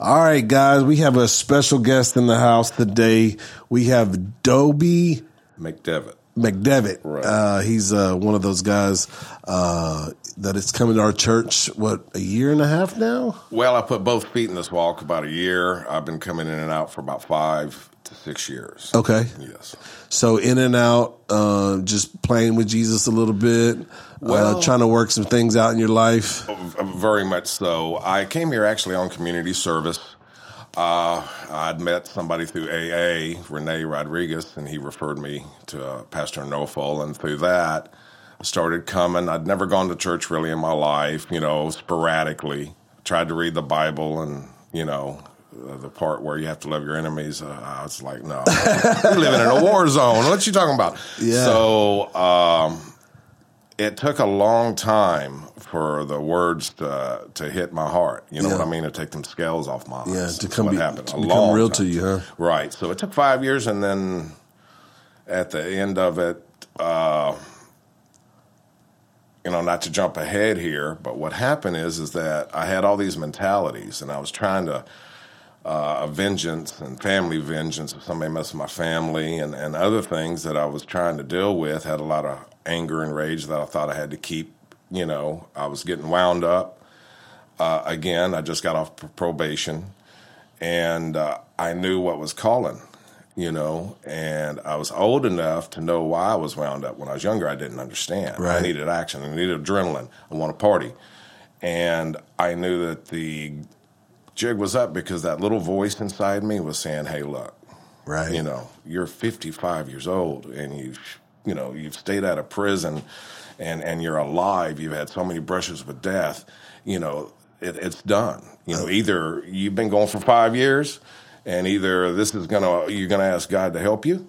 All right, guys, we have a special guest in the house today. We have Dobie McDevitt. McDevitt. Right. Uh, he's uh, one of those guys uh, that is coming to our church. What a year and a half now. Well, I put both feet in this walk about a year. I've been coming in and out for about five to six years. Okay, Yes. so in and out, uh, just playing with Jesus a little bit, Well- uh, trying to work some things out in your life. Very much so. I came here actually on community service. Uh, I'd met somebody through AA, Renee Rodriguez, and he referred me to uh, Pastor Nofel. And through that, I started coming. I'd never gone to church really in my life, you know, sporadically. Tried to read the Bible and, you know, uh, the part where you have to love your enemies. Uh, I was like, no, you're living in a war zone. What you talking about? Yeah. So, um, it took a long time for the words to to hit my heart. You know Yeah. what I mean? To take them scales off my eyes. Yeah, to That's come be- happened. to become real time. to you, huh? Right. So it took five years, and then at the end of it, uh, you know, not to jump ahead here, but what happened is is that I had all these mentalities, and I was trying to uh, a vengeance and family vengeance somebody messed with my family and, and other things that I was trying to deal with. Had a lot of anger and rage that I thought I had to keep. You know, I was getting wound up. Uh, again, I just got off probation, and uh, I knew what was calling. You know, and I was old enough to know why I was wound up. When I was younger, I didn't understand. I needed action. I needed adrenaline. I want to party, and I knew that the jig was up because that little voice inside me was saying, "Hey, look, Right. you know, you're 55 years old and you've, you know, you've stayed out of prison and, and you're alive. You've had so many brushes with death. You know, it, it's done. You know, either you've been going for five years and either this is going to, you're going to ask God to help you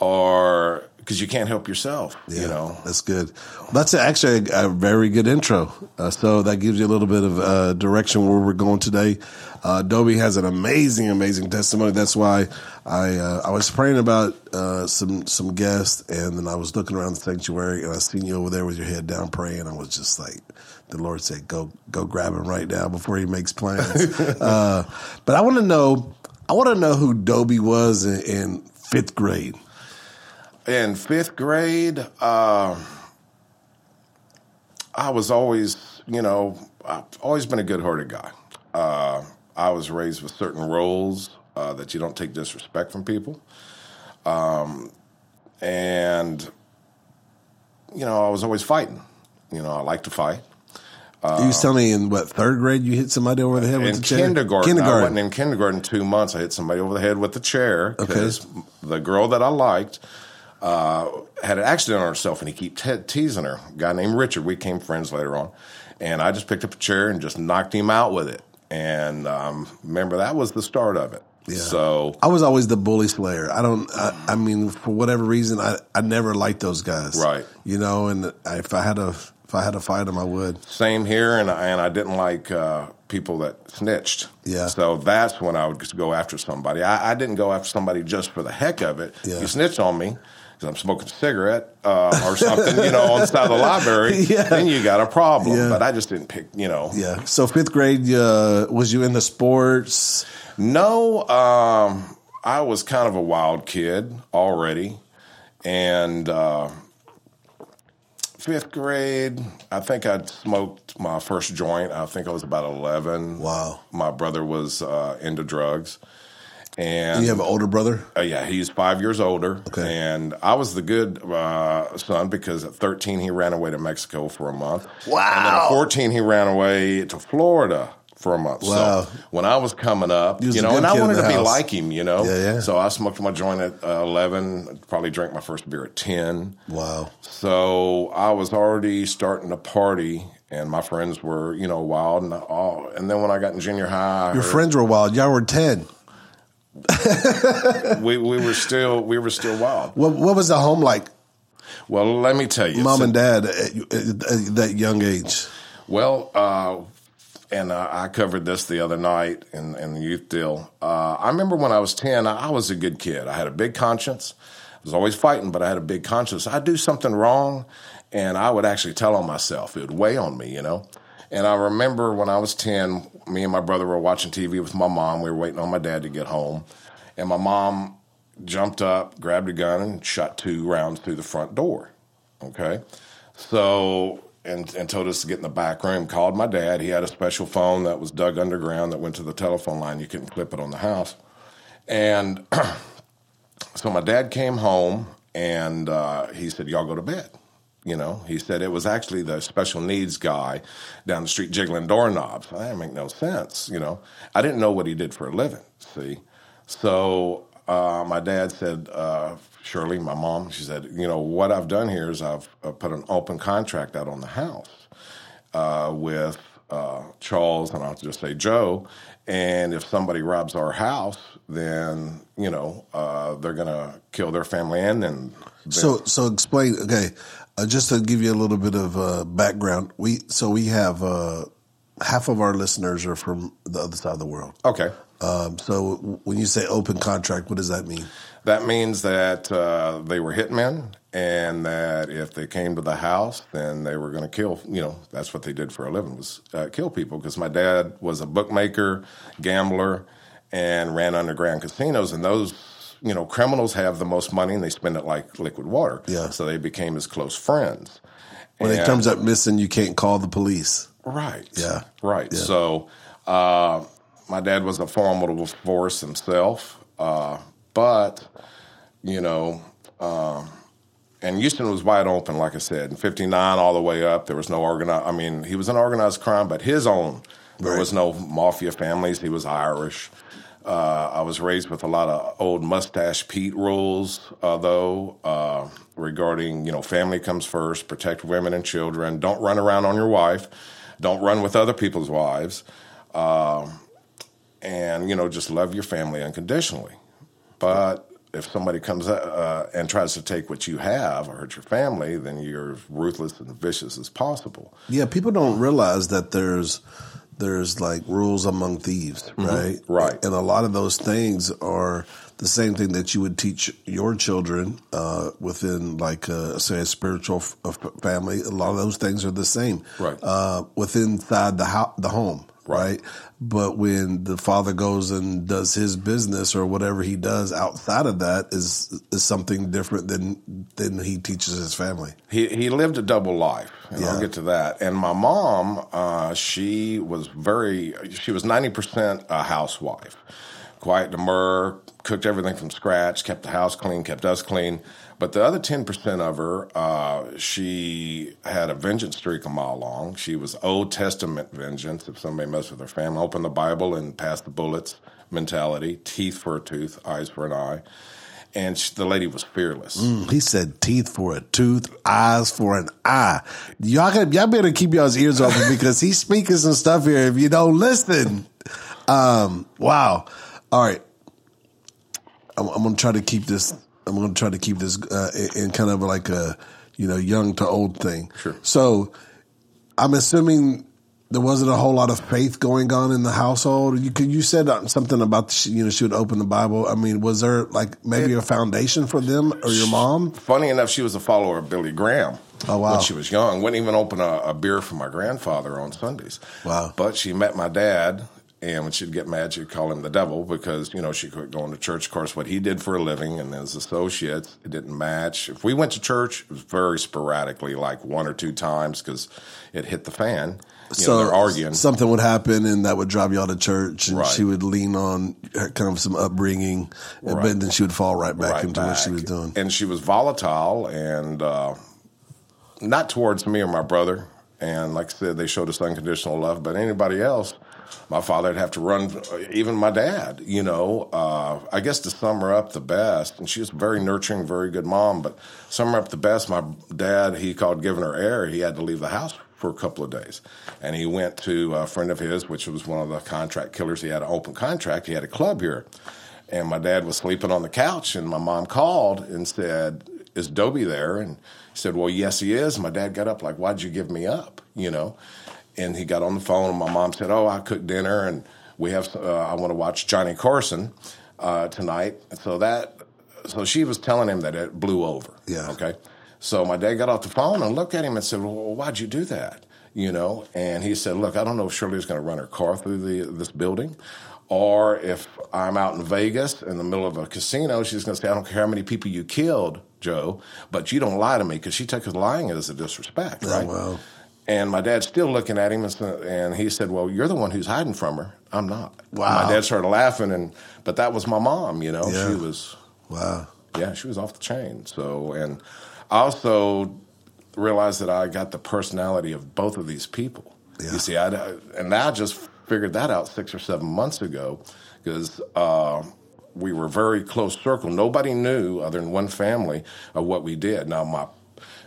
or because you can't help yourself, you know. That's good. That's actually a, a very good intro. Uh, so that gives you a little bit of uh, direction where we're going today. Uh, Dobie has an amazing, amazing testimony. That's why I uh, I was praying about uh, some some guests, and then I was looking around the sanctuary, and I seen you over there with your head down praying. I was just like, the Lord said, "Go go grab him right now before he makes plans." uh, but I want to know, I want to know who Dobie was in, in fifth grade. In fifth grade, uh, I was always, you know, I've always been a good hearted guy. Uh, I was raised with certain roles uh, that you don't take disrespect from people. Um, and, you know, I was always fighting. You know, I like to fight. you was telling me in what third grade you hit somebody over the head with the chair? kindergarten, I Kindergarten. wasn't in kindergarten two months. I hit somebody over the head with the chair Okay. because the girl that I liked uh, had an accident on herself, and he kept te- teasing her. A guy named Richard. We became friends later on, and I just picked up a chair and just knocked him out with it. And um, remember, that was the start of it. Yeah. So I was always the bully slayer. I don't. I, I mean, for whatever reason, I, I never liked those guys. Right. You know, and I, if I had a if I had to fight them, I would. same here, and I, and I didn't like uh, people that snitched. Yeah. So that's when I would go after somebody. I, I didn't go after somebody just for the heck of it. Yeah. You snitch on me because I'm smoking a cigarette uh, or something, you know, on the side of the library. Yeah. Then you got a problem. Yeah. But I just didn't pick, you know. Yeah. So fifth grade, uh, was you into sports? No, um, I was kind of a wild kid already, and uh, fifth grade, I think I'd smoked my first joint. I think I was about eleven. Wow. My brother was uh, into drugs, and You have an older brother. uh, yeah, he's five years older. Okay. And I was the good uh, son because at 13 he ran away to Mexico for a month. Wow. And then at 14 he ran away to Florida for a month. Wow. So when I was coming up, You was you know, and I wanted to be like him, you know. Yeah, yeah. So I smoked my joint at uh, 11, probably drank my first beer at 10. Wow. So I was already starting to party. And my friends were, you know, wild and all. And then when I got in junior high, Your heard- friends were wild. Y'all were ten. we, we were still we were still wild. What What was the home like? Well, let me tell you, Mom So- and dad at, at, at that young age. Well, uh, and uh, I covered this the other night in, in the youth deal. Uh, I remember when I was 10, I, I was a good kid. I had a big conscience. I was always fighting, but I had a big conscience. I'd do something wrong, and I would actually tell on myself. It would weigh on me, you know. And I remember when I was 10, me and my brother were watching TV with my mom. We were waiting on my dad to get home. And my mom jumped up, grabbed a gun, and shot two rounds through the front door. Okay. So, and, and told us to get in the back room. Called my dad. He had a special phone that was dug underground that went to the telephone line. You couldn't clip it on the house. And so my dad came home and uh, he said, Y'all go to bed. You know, he said it was actually the special needs guy down the street jiggling doorknobs. That didn't make no sense. You know, I didn't know what he did for a living. See, so uh, my dad said, uh, Shirley, my mom, she said, you know, what I've done here is I've uh, put an open contract out on the house uh, with uh, Charles, and I'll just say Joe. And if somebody robs our house, then you know uh, they're gonna kill their family and then. So so explain. Okay, uh, just to give you a little bit of uh, background, we so we have uh, half of our listeners are from the other side of the world. Okay. Um, so when you say open contract, what does that mean? That means that uh, they were hitmen, and that if they came to the house, then they were going to kill. You know, that's what they did for a living was uh, kill people. Because my dad was a bookmaker, gambler, and ran underground casinos, and those you know, criminals have the most money and they spend it like liquid water. Yeah. So they became his close friends. When And- it comes up missing, you can't call the police. Right. Yeah. Right. Yeah. So uh, my dad was a formidable force himself, uh, but you know, um, and Houston was wide open, like I said, in '59 all the way up. There was no organized. I mean, he was an organized crime, but his own. There was no mafia families. He was Irish. Uh, I was raised with a lot of old mustache Pete rules, uh, though, uh, regarding you know family comes first, protect women and children, don't run around on your wife, don't run with other people's wives, um, and you know just love your family unconditionally. But if somebody comes uh, and tries to take what you have or hurt your family, then you're ruthless and vicious as possible. Yeah, people don't realize that there's there's like rules among thieves, right? Mm-hmm. Right. And a lot of those things are the same thing that you would teach your children uh, within, like, uh, say, a spiritual f- family. A lot of those things are the same, Right. Uh, within the ho- the home, Right. But when the father goes and does his business or whatever he does outside of that is is something different than than he teaches his family. He he lived a double life, and Yeah. I'll get to that. And my mom, uh, she was very, she was ninety percent a housewife, quiet, demure, cooked everything from scratch, kept the house clean, kept us clean. But the other ten percent of her, uh, she had a vengeance streak a mile long. She was Old Testament vengeance. If somebody messed with her family, open the Bible and pass the bullets mentality. Teeth for a tooth, eyes for an eye. And she, the lady was fearless. He said teeth for a tooth, eyes for an eye. Y'all gotta, y'all better keep y'all's ears open because he's speaking some stuff here. If you don't listen, um, wow. All right, I'm, I'm gonna try to keep this. I'm gonna try to keep this uh, in, in kind of like a you know young to old thing. Sure. So I'm assuming there wasn't a whole lot of faith going on in the household. You could, you said something about she, you know she would open the Bible. I mean, was there like maybe a foundation for them or your mom? Funny enough, she was a follower of Billy Graham. Oh, wow. When she was young, wouldn't even open a, a beer for my grandfather on Sundays. Wow. But she met my dad, and when she'd get mad, she'd call him the devil because you know she quit going to church. Of course, what he did for a living and his associates, it didn't match. If we went to church, it was very sporadically, like one or two times, because it hit the fan. You know, they're arguing. Something would happen, and that would drive y'all to church, and Right. she would lean on her, kind of some upbringing, and Right. but then she would fall right back right into what she was doing. And she was volatile and uh, not towards me or my brother. And like I said, they showed us unconditional love. But anybody else, my father would have to run, even my dad, you know. Uh, I guess to sum her up the best, and she was a very nurturing, very good mom, but sum her up the best, my dad, he called giving her air. He had to leave the house for a couple of days. And he went to a friend of his, which was one of the contract killers. He had an open contract. He had a club here. And my dad was sleeping on the couch, and my mom called and said, Is Dobie there? And he said, Well, yes, he is. My dad got up, like, Why'd you give me up? You know? And he got on the phone, and my mom said, Oh, I cooked dinner, and we have, uh, I want to watch Johnny Carson uh, tonight. So that, so she was telling him that it blew over. Yeah. Okay. So my dad got off the phone and looked at him and said, Well, why'd you do that? you know. And he said, "Look, I don't know if Shirley's going to run her car through the this building." Or if I'm out in Vegas in the middle of a casino, she's going to say, I don't care how many people you killed, Joe, but you don't lie to me because she took lying as a disrespect, right? wow. And my dad's still looking at him, and, he said, "Well, you're the one who's hiding from her. I'm not." Wow. My dad started laughing, and but that was my mom. You know, Yeah. she was, Wow. yeah, she was off the chain. So, and I also realized that I got the personality of both of these people. Yeah. You see, I and I just figured that out six or seven months ago because. Uh, we were very close circle. Nobody knew, other than one family, of what we did. Now, my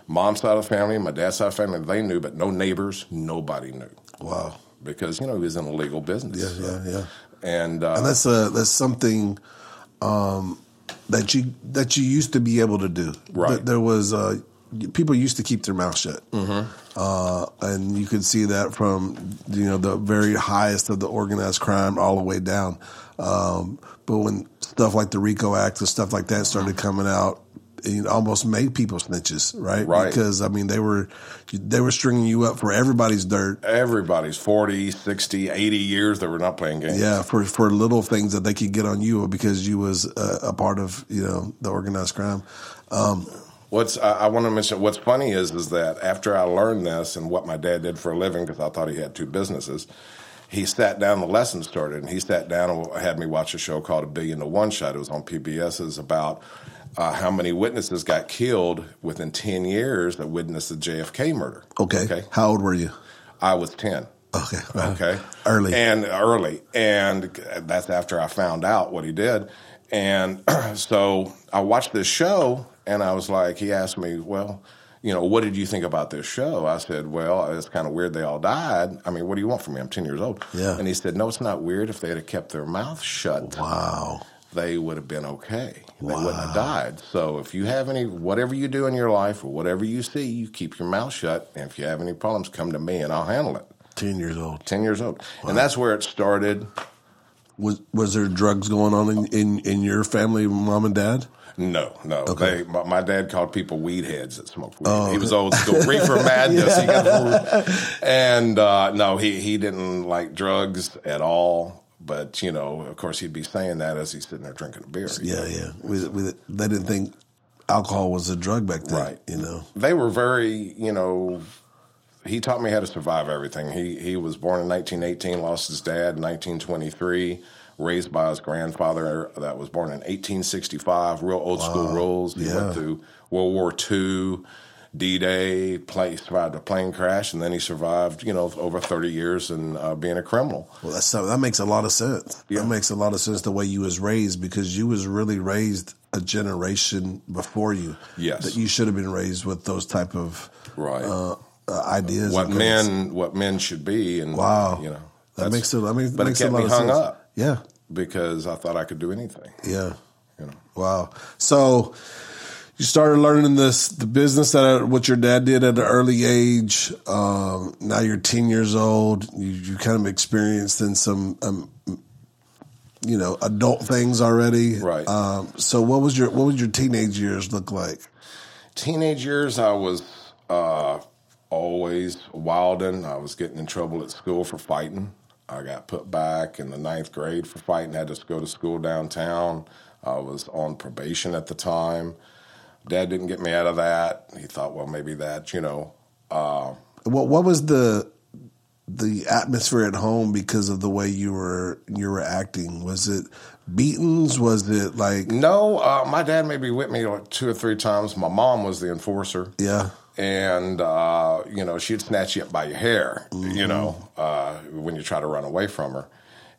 mom's side of the family, my dad's side of the family, they knew, but no neighbors, nobody knew Wow. because you know he was in a legal business. Yeah, yeah, yeah. And, uh, And that's a that's something um, that you that you used to be able to do. Right. There was uh, people used to keep their mouth shut, mm-hmm. uh, and you could see that from you know the very highest of the organized crime all the way down. Um, but when stuff like the RICO Act and stuff like that started coming out. It almost made people snitches, right? Right. Because I mean, they were they were stringing you up for everybody's dirt, everybody's 40, 60, 80 years that were not playing games. Yeah, for for little things that they could get on you because you was a, a part of you know the organized crime. Um, What's I, I want to mention? What's funny is is that after I learned this and what my dad did for a living, because I thought he had two businesses, he sat down. The lesson started, and he sat down and had me watch a show called A Billion to One Shot. It was on PBS. It was about uh, how many witnesses got killed within ten years that witnessed the JFK murder. okay. Okay. how old were you? I was ten. Okay, Okay. early. And early. And that's after I found out what he did. And so I watched this show and I was like, he asked me, well, you know, what did you think about this show? I said, well, it's kind of weird they all died. I mean, what do you want from me? I'm 10 years old. Yeah. And he said, no, it's not weird. If they'd have kept their mouth shut, wow. They would have been okay. They wouldn't have died. So if you have any, whatever you do in your life or whatever you see, you keep your mouth shut. And if you have any problems, come to me and I'll handle it. Ten years old. 10 years old. And that's where it started. Was was there drugs going on in, in, in your family, mom and dad? No, no. Okay. They, my, my dad called people weed heads that smoked weed. Oh, he was old school, reefer madness. He got, and uh, no, he, he didn't like drugs at all. But, you know, of course, he'd be saying that as he's sitting there drinking a beer. Yeah, yeah. We, we, they didn't think alcohol was a drug back then, Right. You know. They were very, you know, he taught me how to survive everything. He he was born in 1918, lost his dad in 1923, raised by his grandfather that was born in 1865. Real old school rules. He Yeah. went through World War II, D Day, play, survived a plane crash, and then he survived, you know, over 30 years and uh, being a criminal. Well, that's so, that makes a lot of sense. Yeah. That makes a lot of sense the way you was raised because you was really raised a generation before you. Yes. that you should have been raised with those type of Right. uh, uh, ideas. what men what men should be, and Wow. you know, That makes it. I mean, but it kept a lot me of hung sense. up Yeah, because I thought I could do anything. yeah. You know. Wow. So you started learning this the business that what your dad did at an early age. Um, now you're 10 years old. You, you kind of experienced in some, um, you know, adult things already. Right. Um, so what was your what was your teenage years look like? teenage years, I was uh, always wilding. I was getting in trouble at school for fighting. I got put back in the ninth grade for fighting. Had to go to school downtown. I was on probation at the time. Dad didn't get me out of that. He thought, well, maybe that, you know. Uh, What what was the the atmosphere at home because of the way you were you were acting? Was it beatings? Was it like no, uh, my dad maybe whipped me like two or three times. My mom was the enforcer. yeah? and uh, you know she'd snatch you up by your hair, you know, uh, when you try to run away from her.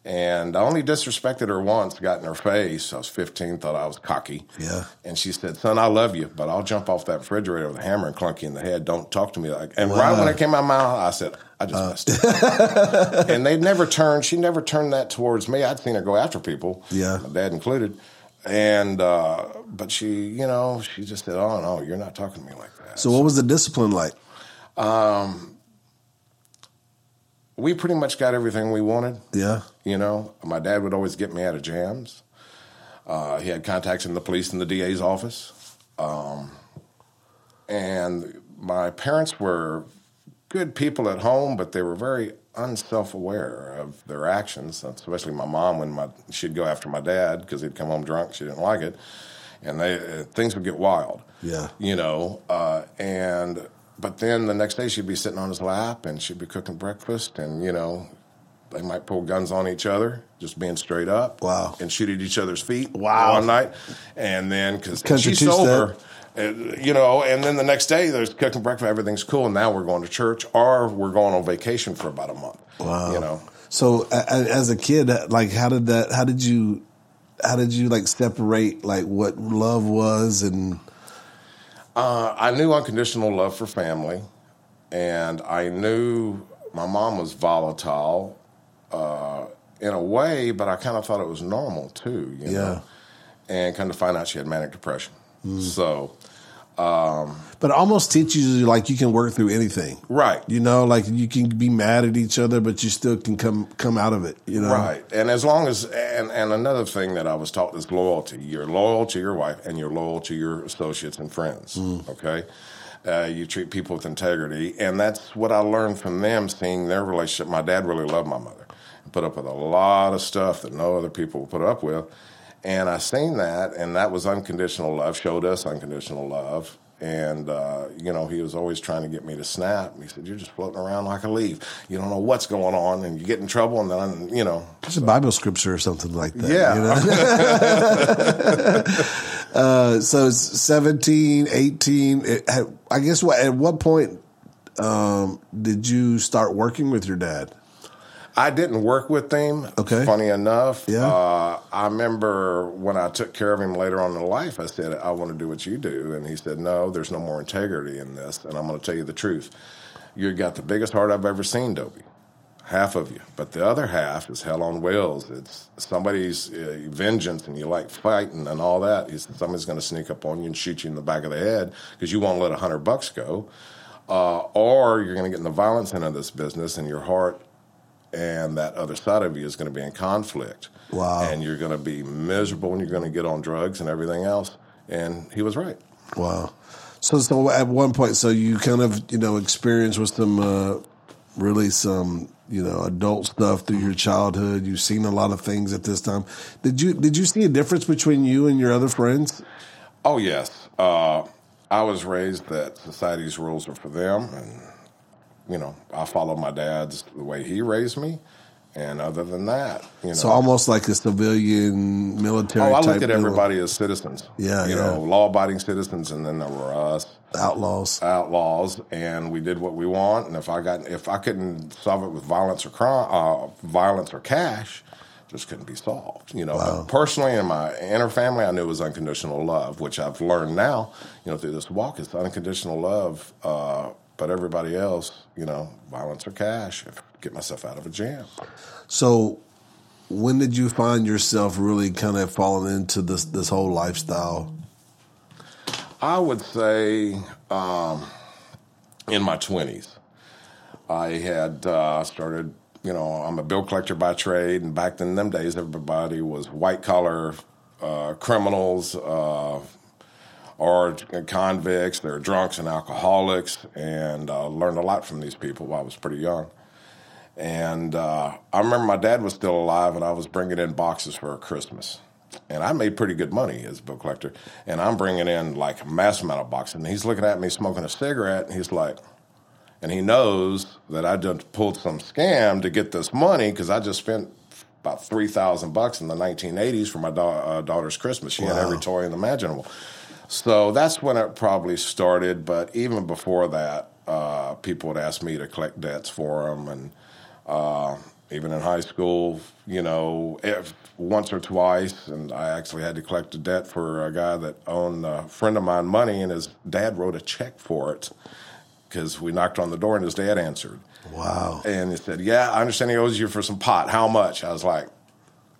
And I only disrespected her once, got in her face. I was 15, thought I was cocky. Yeah. And she said, "Son, I love you, but I'll jump off that refrigerator with a hammer and clunk you in the head. Don't talk to me like." And right when it came out of my mouth, I said, "I just messed up." and they never turned. She never turned that towards me. I'd seen her go after people. Yeah. my dad included. And uh, but she, you know, she just said, "Oh no, you're not talking to me like that." So what was the discipline like? We pretty much got everything we wanted. Yeah. You know, my dad would always get me out of jams. Uh, he had contacts in the police and the DA's office. Um, and my parents were good people at home, but they were very unself-aware of their actions. Especially my mom, when my she'd go after my dad because he'd come home drunk, she didn't like it, and they uh, things would get wild. Yeah. you know, uh, and but then the next day she'd be sitting on his lap and she'd be cooking breakfast, and you know, they might pull guns on each other, just being straight up. Wow. and shoot at each other's feet. Wow. one night, and then because she's sober. You know, and then the next day there's cooking breakfast, everything's cool, and now we're going to church or we're going on vacation for about a month. Wow. You know, So as a kid, like how did that? How did you? How did you like separate like what love was and uh, I knew unconditional love for family, and I knew my mom was volatile uh, in a way, but I kind of thought it was normal too. You Yeah. know? and kind of find out she had manic depression. So, but it almost teaches you like you can work through anything. right. You know, like you can be mad at each other, but you still can come come out of it. You know, Right. And as long as, and, and another thing that I was taught is loyalty. You're loyal to your wife and you're loyal to your associates and friends. Okay. Uh, you treat people with integrity. And that's what I learned from them, seeing their relationship. My dad really loved my mother, put up with a lot of stuff that no other people would put up with. And I seen that, and that was unconditional love, showed us unconditional love. And, uh, you know, he was always trying to get me to snap. He said, You're just floating around like a leaf. You don't know what's going on, and you get in trouble, and then, you know, It's a Bible scripture or something like that. Yeah. You know? uh, so it's 17, 18. It, I guess what at what point um, did you start working with your dad? I didn't work with him. Okay. Funny enough, Yeah. uh, I remember when I took care of him later on in life. I said, "I want to do what you do," and he said, "No, there's no more integrity in this." And I'm going to tell you the truth. You got the biggest heart I've ever seen, Dobie. Half of you, but the other half is hell on wheels. It's somebody's uh, vengeance, and you like fighting and all that. He said, Somebody's going to sneak up on you and shoot you in the back of the head because you won't let a hundred bucks go, uh, or you're going to get in the violence end of this business, and your heart and that other side of you is going to be in conflict. Wow. And you're going to be miserable and you're going to get on drugs and everything else. And he was right. Wow. So so at one point, so you kind of you know experienced with some uh, really some you know adult stuff through your childhood. You've seen a lot of things at this time. Did you did you see a difference between you and your other friends? Oh, yes. Uh, I was raised that society's rules are for them. And, you know, I follow my dad's the way he raised me. And other than that, you know. So almost like a civilian military. Oh, I type looked at everybody as citizens. Yeah, you yeah. know, law-abiding citizens, and then there were us. outlaws. outlaws, and we did what we want. And if I got, if I couldn't solve it with violence or crime, uh, violence or cash, just couldn't be solved. You know, Wow. personally in my inner family, I knew it was unconditional love, which I've learned now. You know, through this walk, it's unconditional love. Uh, but everybody else, you know, violence or cash, if get myself out of a jam. So when did you find yourself really kind of falling into this this whole lifestyle? I would say um, in my 20s. I had uh, started, you know, I'm a bill collector by trade, and back in them days, everybody was white collar uh, criminals uh, or convicts. They're drunks and alcoholics, and uh, learned a lot from these people while I was pretty young. And uh, I remember my dad was still alive, and I was bringing in boxes for Christmas. And I made pretty good money as a bill collector. And I'm bringing in like a mass amount of boxes. And he's looking at me smoking a cigarette, and he's like, and he knows that I just pulled some scam to get this money because I just spent about three thousand bucks in the 1980s for my da- uh, daughter's Christmas. She had every toy imaginable. So that's when it probably started. But even before that, uh, people would ask me to collect debts for them, and uh, even in high school, you know, if once or twice, and I actually had to collect a debt for a guy that owned a friend of mine money, and his dad wrote a check for it because we knocked on the door and his dad answered. Wow. And he said, Yeah, I understand he owes you for some pot. How much? I was like,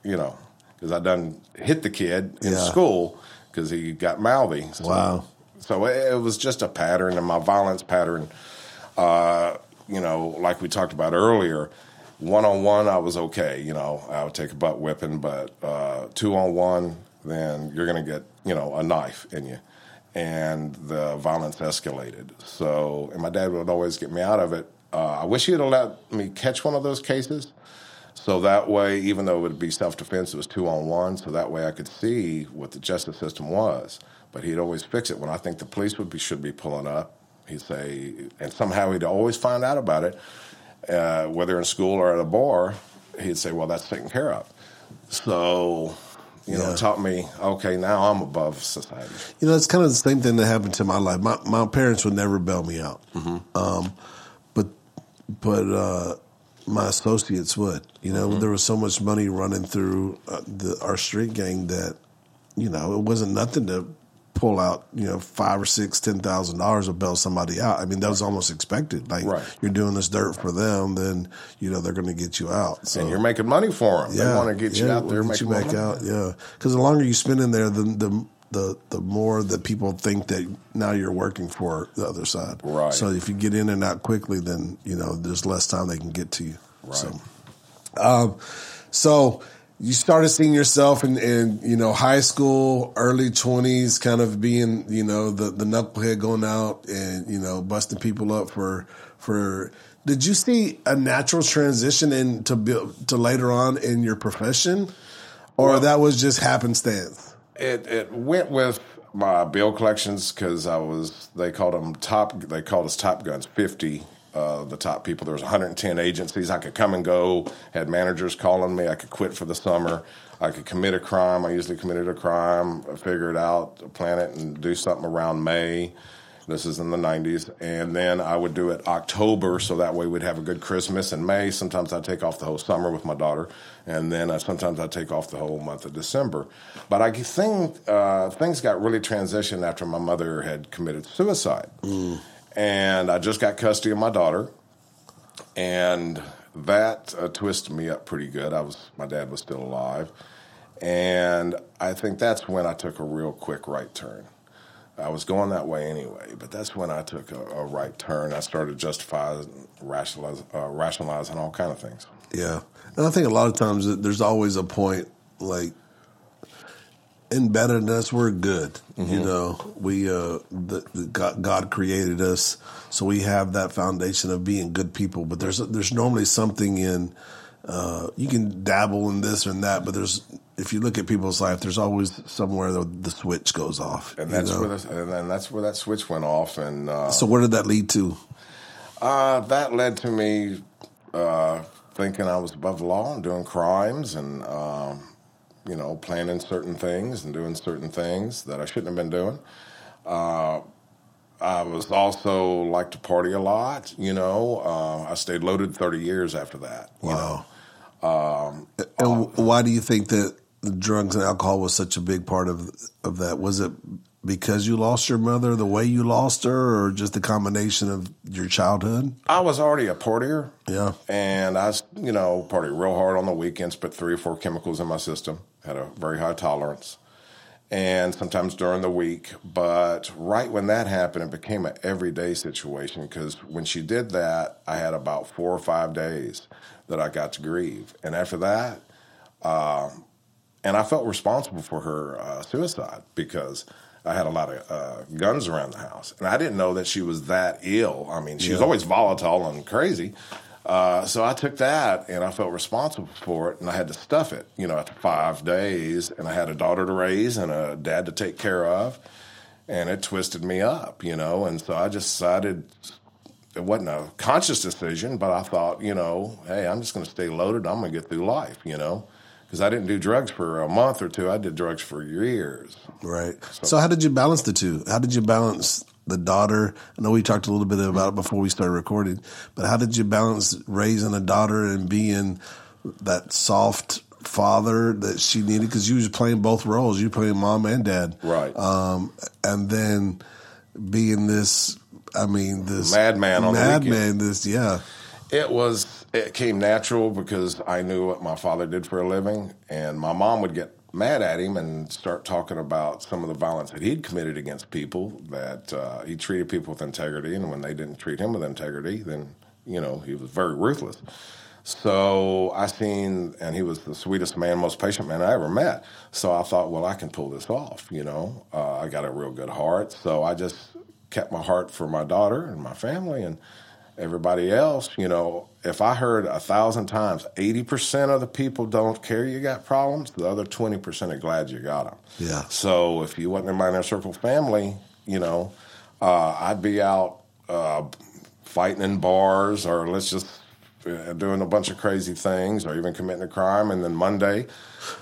You know, because I done hit the kid in Yeah. school because he got mouthy. So, Wow. So it, it was just a pattern, and my violence pattern, uh, you know, like we talked about earlier, one on one, I was okay. You know, I would take a butt whipping, but uh, two on one, then you're going to get, you know, a knife in you. And the violence escalated. So, and my dad would always get me out of it. Uh, I wish he'd have let me catch one of those cases. So that way, even though it would be self defense, it was two on one. So that way I could see what the justice system was. But he'd always fix it when I think the police would be should be pulling up. He'd say, and somehow he'd always find out about it, uh, whether in school or at a bar. He'd say, "Well, that's taken care of." So you know, Yeah. taught me, okay, now I'm above society. You know, it's kind of the same thing that happened to my life. My my parents would never bail me out, um, but but uh, my associates would. You know, there was so much money running through uh, the our street gang that you know it wasn't nothing to pull out. You know, five or six, ten thousand dollars to bail somebody out. I mean, that was almost expected. Like Right. you're doing this dirt for them, then you know they're going to get you out. So And you're making money for them. they want to get you out there, get you back money. out. Yeah, because the longer you spend in there, the the the the more that people think that now you're working for the other side. Right. So if you get in and out quickly, then you know there's less time they can get to you. Right. So, um, so you started seeing yourself in, in you know high school, early twenties, kind of being you know the the knucklehead going out and you know busting people up for for. Did you see a natural transition into to later on in your profession, or Well- that was just happenstance? It it went with my bill collections because I was they called them top they called us top guns. Fifty uh, the top people. There was 110 agencies. I could come and go. Had managers calling me. I could quit for the summer. I could commit a crime. I usually committed a crime figure it out plan it and do something around May this is in the 90s and then I would do it October so that way we'd have a good Christmas in May. Sometimes I'd take off the whole summer with my daughter and then uh, sometimes I'd take off the whole month of December. But I think uh, things got really transitioned after my mother had committed suicide. And I just got custody of my daughter and that uh, twisted me up pretty good. I was my dad was still alive. And I think that's when I took a real quick right turn I was going that way anyway, but that's when I took a, a right turn. I started justifying, rationalize, uh, rationalizing all kind of things. Yeah, and I think a lot of times there's always a point like in us. We're good, you know. We uh, the, the God, God created us, so we have that foundation of being good people. But there's there's normally something in uh, you can dabble in this and that, but there's if you look at people's life, there's always somewhere the, the switch goes off, And you that's know? where the, and that's where that switch went off, and uh, So where did that lead to? uh, that led to me uh, thinking I was above the law and doing crimes, and um, you know, planning certain things and doing certain things that I shouldn't have been doing. Uh, I was also like to party a lot. You know, uh, I stayed loaded thirty years after that. You know? Wow. and why do you think that the drugs and alcohol was such a big part of of that? Was it because you lost your mother, the way you lost her, or just the combination of your childhood? I was already a partier. Yeah. And I, you know, partied real hard on the weekends, put three or four chemicals in my system, had a very high tolerance, and sometimes during the week. But right when that happened, it became an everyday situation because when she did that, I had about four or five days that I got to grieve. And after that, um, and I felt responsible for her uh, suicide because I had a lot of uh, guns around the house, and I didn't know that she was that ill. I mean, she was always volatile and crazy. Uh, so I took that and I felt responsible for it, and I had to stuff it. You know, after five days, and I had a daughter to raise and a dad to take care of, and it twisted me up. You know, and so I just decided it wasn't a conscious decision, but I thought, you know, hey, I'm just going to stay loaded. I'm going to get through life, you know, because I didn't do drugs for a month or two. I did drugs for years. Right. So, how did you balance the two? How did you balance the daughter? I know we talked a little bit about it before we started recording, but how did you balance raising a daughter and being that soft father that she needed? Because you was playing both roles. You were playing mom and dad. Right. Um, and then being this, I mean, this Madman on the madman. This, yeah. It was, it came natural because I knew what my father did for a living, and my mom would get mad at him and start talking about some of the violence that he'd committed against people, that uh, he treated people with integrity, and when they didn't treat him with integrity, then, you know, he was very ruthless. So I seen, and he was the sweetest man, most patient man I ever met. So I thought, well, I can pull this off. You know, uh, I got a real good heart. So I just kept my heart for my daughter and my family, and Everybody else, you know, if I heard a thousand times, 80% of the people don't care you got problems, the other 20% are glad you got them. Yeah. So if you wasn't in my inner circle family, you know, uh, I'd be out uh, fighting in bars or let's just uh, doing a bunch of crazy things or even committing a crime. And then Monday,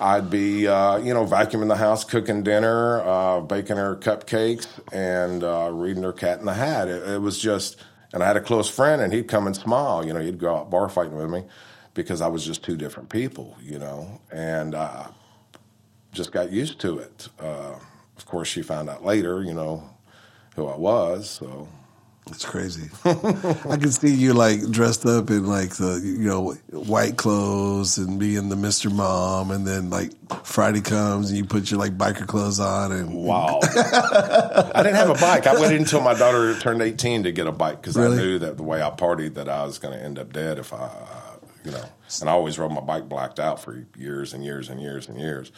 I'd be, uh, you know, vacuuming the house, cooking dinner, uh, baking her cupcakes, and uh, reading her Cat in the Hat. It, it was just and I had a close friend, and he'd come and smile. You know, he'd go out bar fighting with me because I was just two different people. You know, and I just got used to it. Uh, of course, she found out later. You know, who I was. So it's crazy. I can see you like dressed up in like the you know white clothes and being the Mister Mom, and then like Friday comes and you put your like biker clothes on and wow. I didn't have a bike. I waited until my daughter turned eighteen to get a bike because really? I knew that the way I partied that I was going to end up dead if I, you know. And I always rode my bike blacked out for years and years and years and years,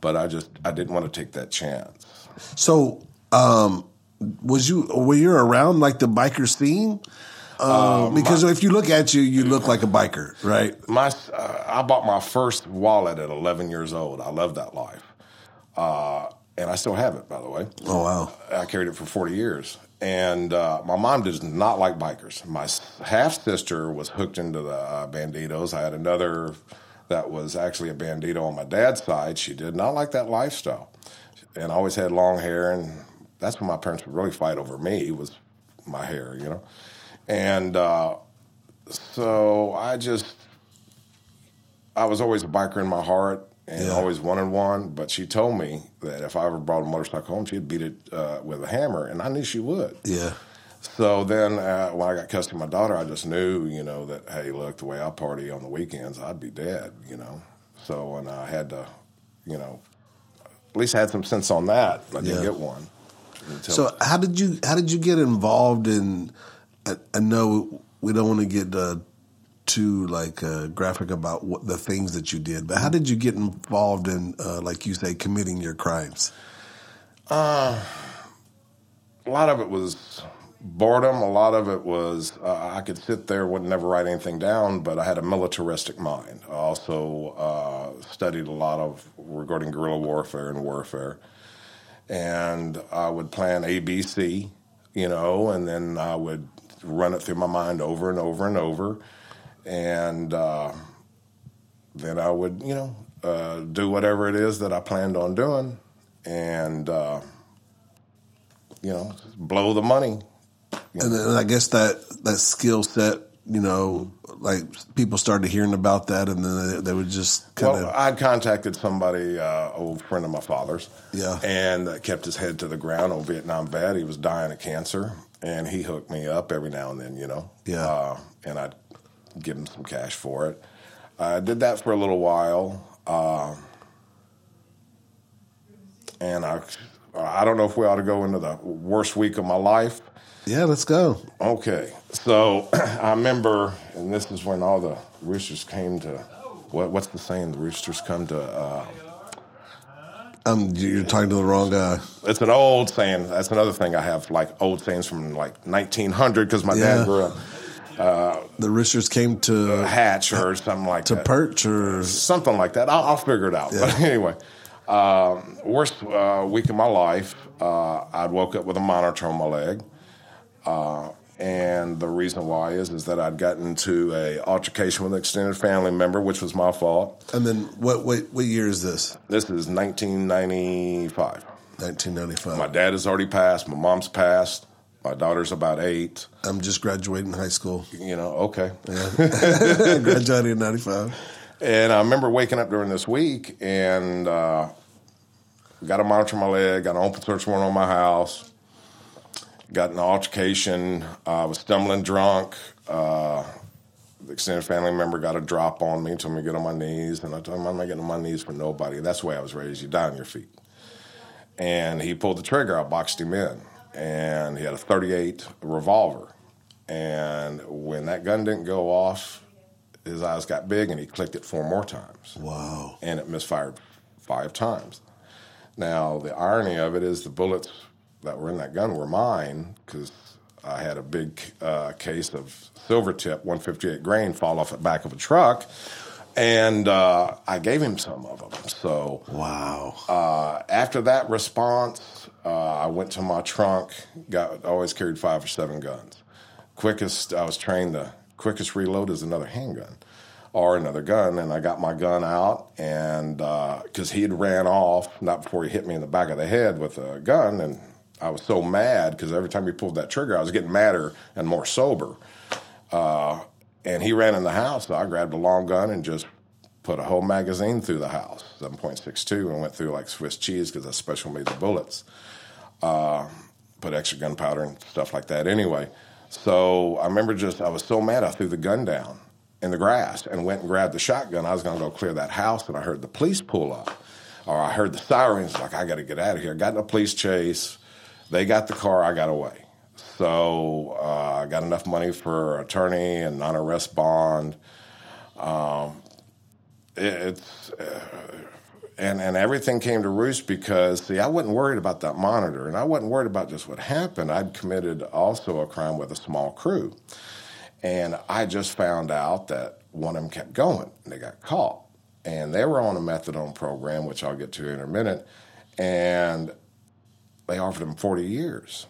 but I just I didn't want to take that chance. So. um was you were you around like the biker scene? Uh, um, because my, if you look at you, you look like a biker, right? My, uh, I bought my first wallet at 11 years old. I love that life, uh, and I still have it, by the way. Oh wow! I carried it for 40 years, and uh, my mom does not like bikers. My half sister was hooked into the uh, Bandidos. I had another that was actually a Bandido on my dad's side. She did not like that lifestyle, and always had long hair and that's when my parents would really fight over me was my hair, you know. And uh, so I just, I was always a biker in my heart and yeah. always wanted one. But she told me that if I ever brought a motorcycle home, she'd beat it uh, with a hammer, and I knew she would. Yeah. So then, uh, when I got custody of my daughter, I just knew, you know, that hey, look, the way I party on the weekends, I'd be dead, you know. So, and I had to, you know, at least I had some sense on that. I didn't get one. So how did you how did you get involved in? I, I know we don't want to get uh, too like uh, graphic about what the things that you did, but how did you get involved in, uh, like you say, committing your crimes? Uh, a lot of it was boredom. A lot of it was uh, I could sit there, would never write anything down, but I had a militaristic mind. I also uh, studied a lot of regarding guerrilla warfare and warfare and I would plan ABC, you know, and then I would run it through my mind over and over and over, and uh, then I would, you know, uh, do whatever it is that I planned on doing, and uh, you know, blow the money. And then I guess that that skill set, you know, like people started hearing about that, and then they, they would just kind of. Well, I'd contacted somebody, uh, old friend of my father's, yeah, and kept his head to the ground. Old Vietnam vet, he was dying of cancer, and he hooked me up every now and then, you know, yeah, uh, and I'd give him some cash for it. I did that for a little while, uh, and I, I don't know if we ought to go into the worst week of my life. Yeah, let's go. Okay. So I remember, and this is when all the roosters came to, what, what's the saying? The roosters come to. Uh, um, you're talking to the wrong guy. It's an old saying. That's another thing I have, like old sayings from like 1900 because my yeah. dad grew up. Uh, the roosters came to hatch or something like to that. To perch or something like that. I'll, I'll figure it out. Yeah. But anyway, um, worst uh, week of my life, uh, I'd woke up with a monitor on my leg. Uh, and the reason why is is that I'd gotten into a altercation with an extended family member, which was my fault. And then what what what year is this? This is 1995. 1995. My dad has already passed. My mom's passed. My daughter's about eight. I'm just graduating high school. You know, okay. Yeah. Graduated in 95. And I remember waking up during this week and uh, got a monitor on my leg, got an open search warrant on my house got an altercation. I uh, was stumbling drunk. Uh, the extended family member got a drop on me, told me to get on my knees, and I told him I'm not getting on my knees for nobody. That's the way I was raised. You die on your feet. And he pulled the trigger. I boxed him in, and he had a 38 revolver. And when that gun didn't go off, his eyes got big, and he clicked it four more times. Wow! And it misfired five times. Now the irony of it is the bullets that were in that gun were mine because I had a big uh, case of Silvertip 158 grain fall off the back of a truck, and uh, I gave him some of them. So Wow. uh, after that response, uh, I went to my trunk. Got always carried five or seven guns. Quickest I was trained. The quickest reload is another handgun or another gun, and I got my gun out, and because he had ran off not before he hit me in the back of the head with a gun, and I was so mad because every time he pulled that trigger, I was getting madder and more sober. Uh, and he ran in the house, so I grabbed a long gun and just put a whole magazine through the house, 7.62, and went through like Swiss cheese because I special made the bullets. Uh, put extra gunpowder and stuff like that anyway. So I remember just, I was so mad, I threw the gun down in the grass and went and grabbed the shotgun. I was going to go clear that house, and I heard the police pull up. Or I heard the sirens, like, I got to get out of here. Got in a police chase. They got the car, I got away. So uh, I got enough money for attorney and non arrest bond. Um, it, it's. Uh, and, and everything came to roost because see I wasn't worried about that monitor and I wasn't worried about just what happened. I'd committed also a crime with a small crew, and I just found out that one of them kept going and they got caught, and they were on a methadone program which I'll get to in a minute, and they offered him 40 years.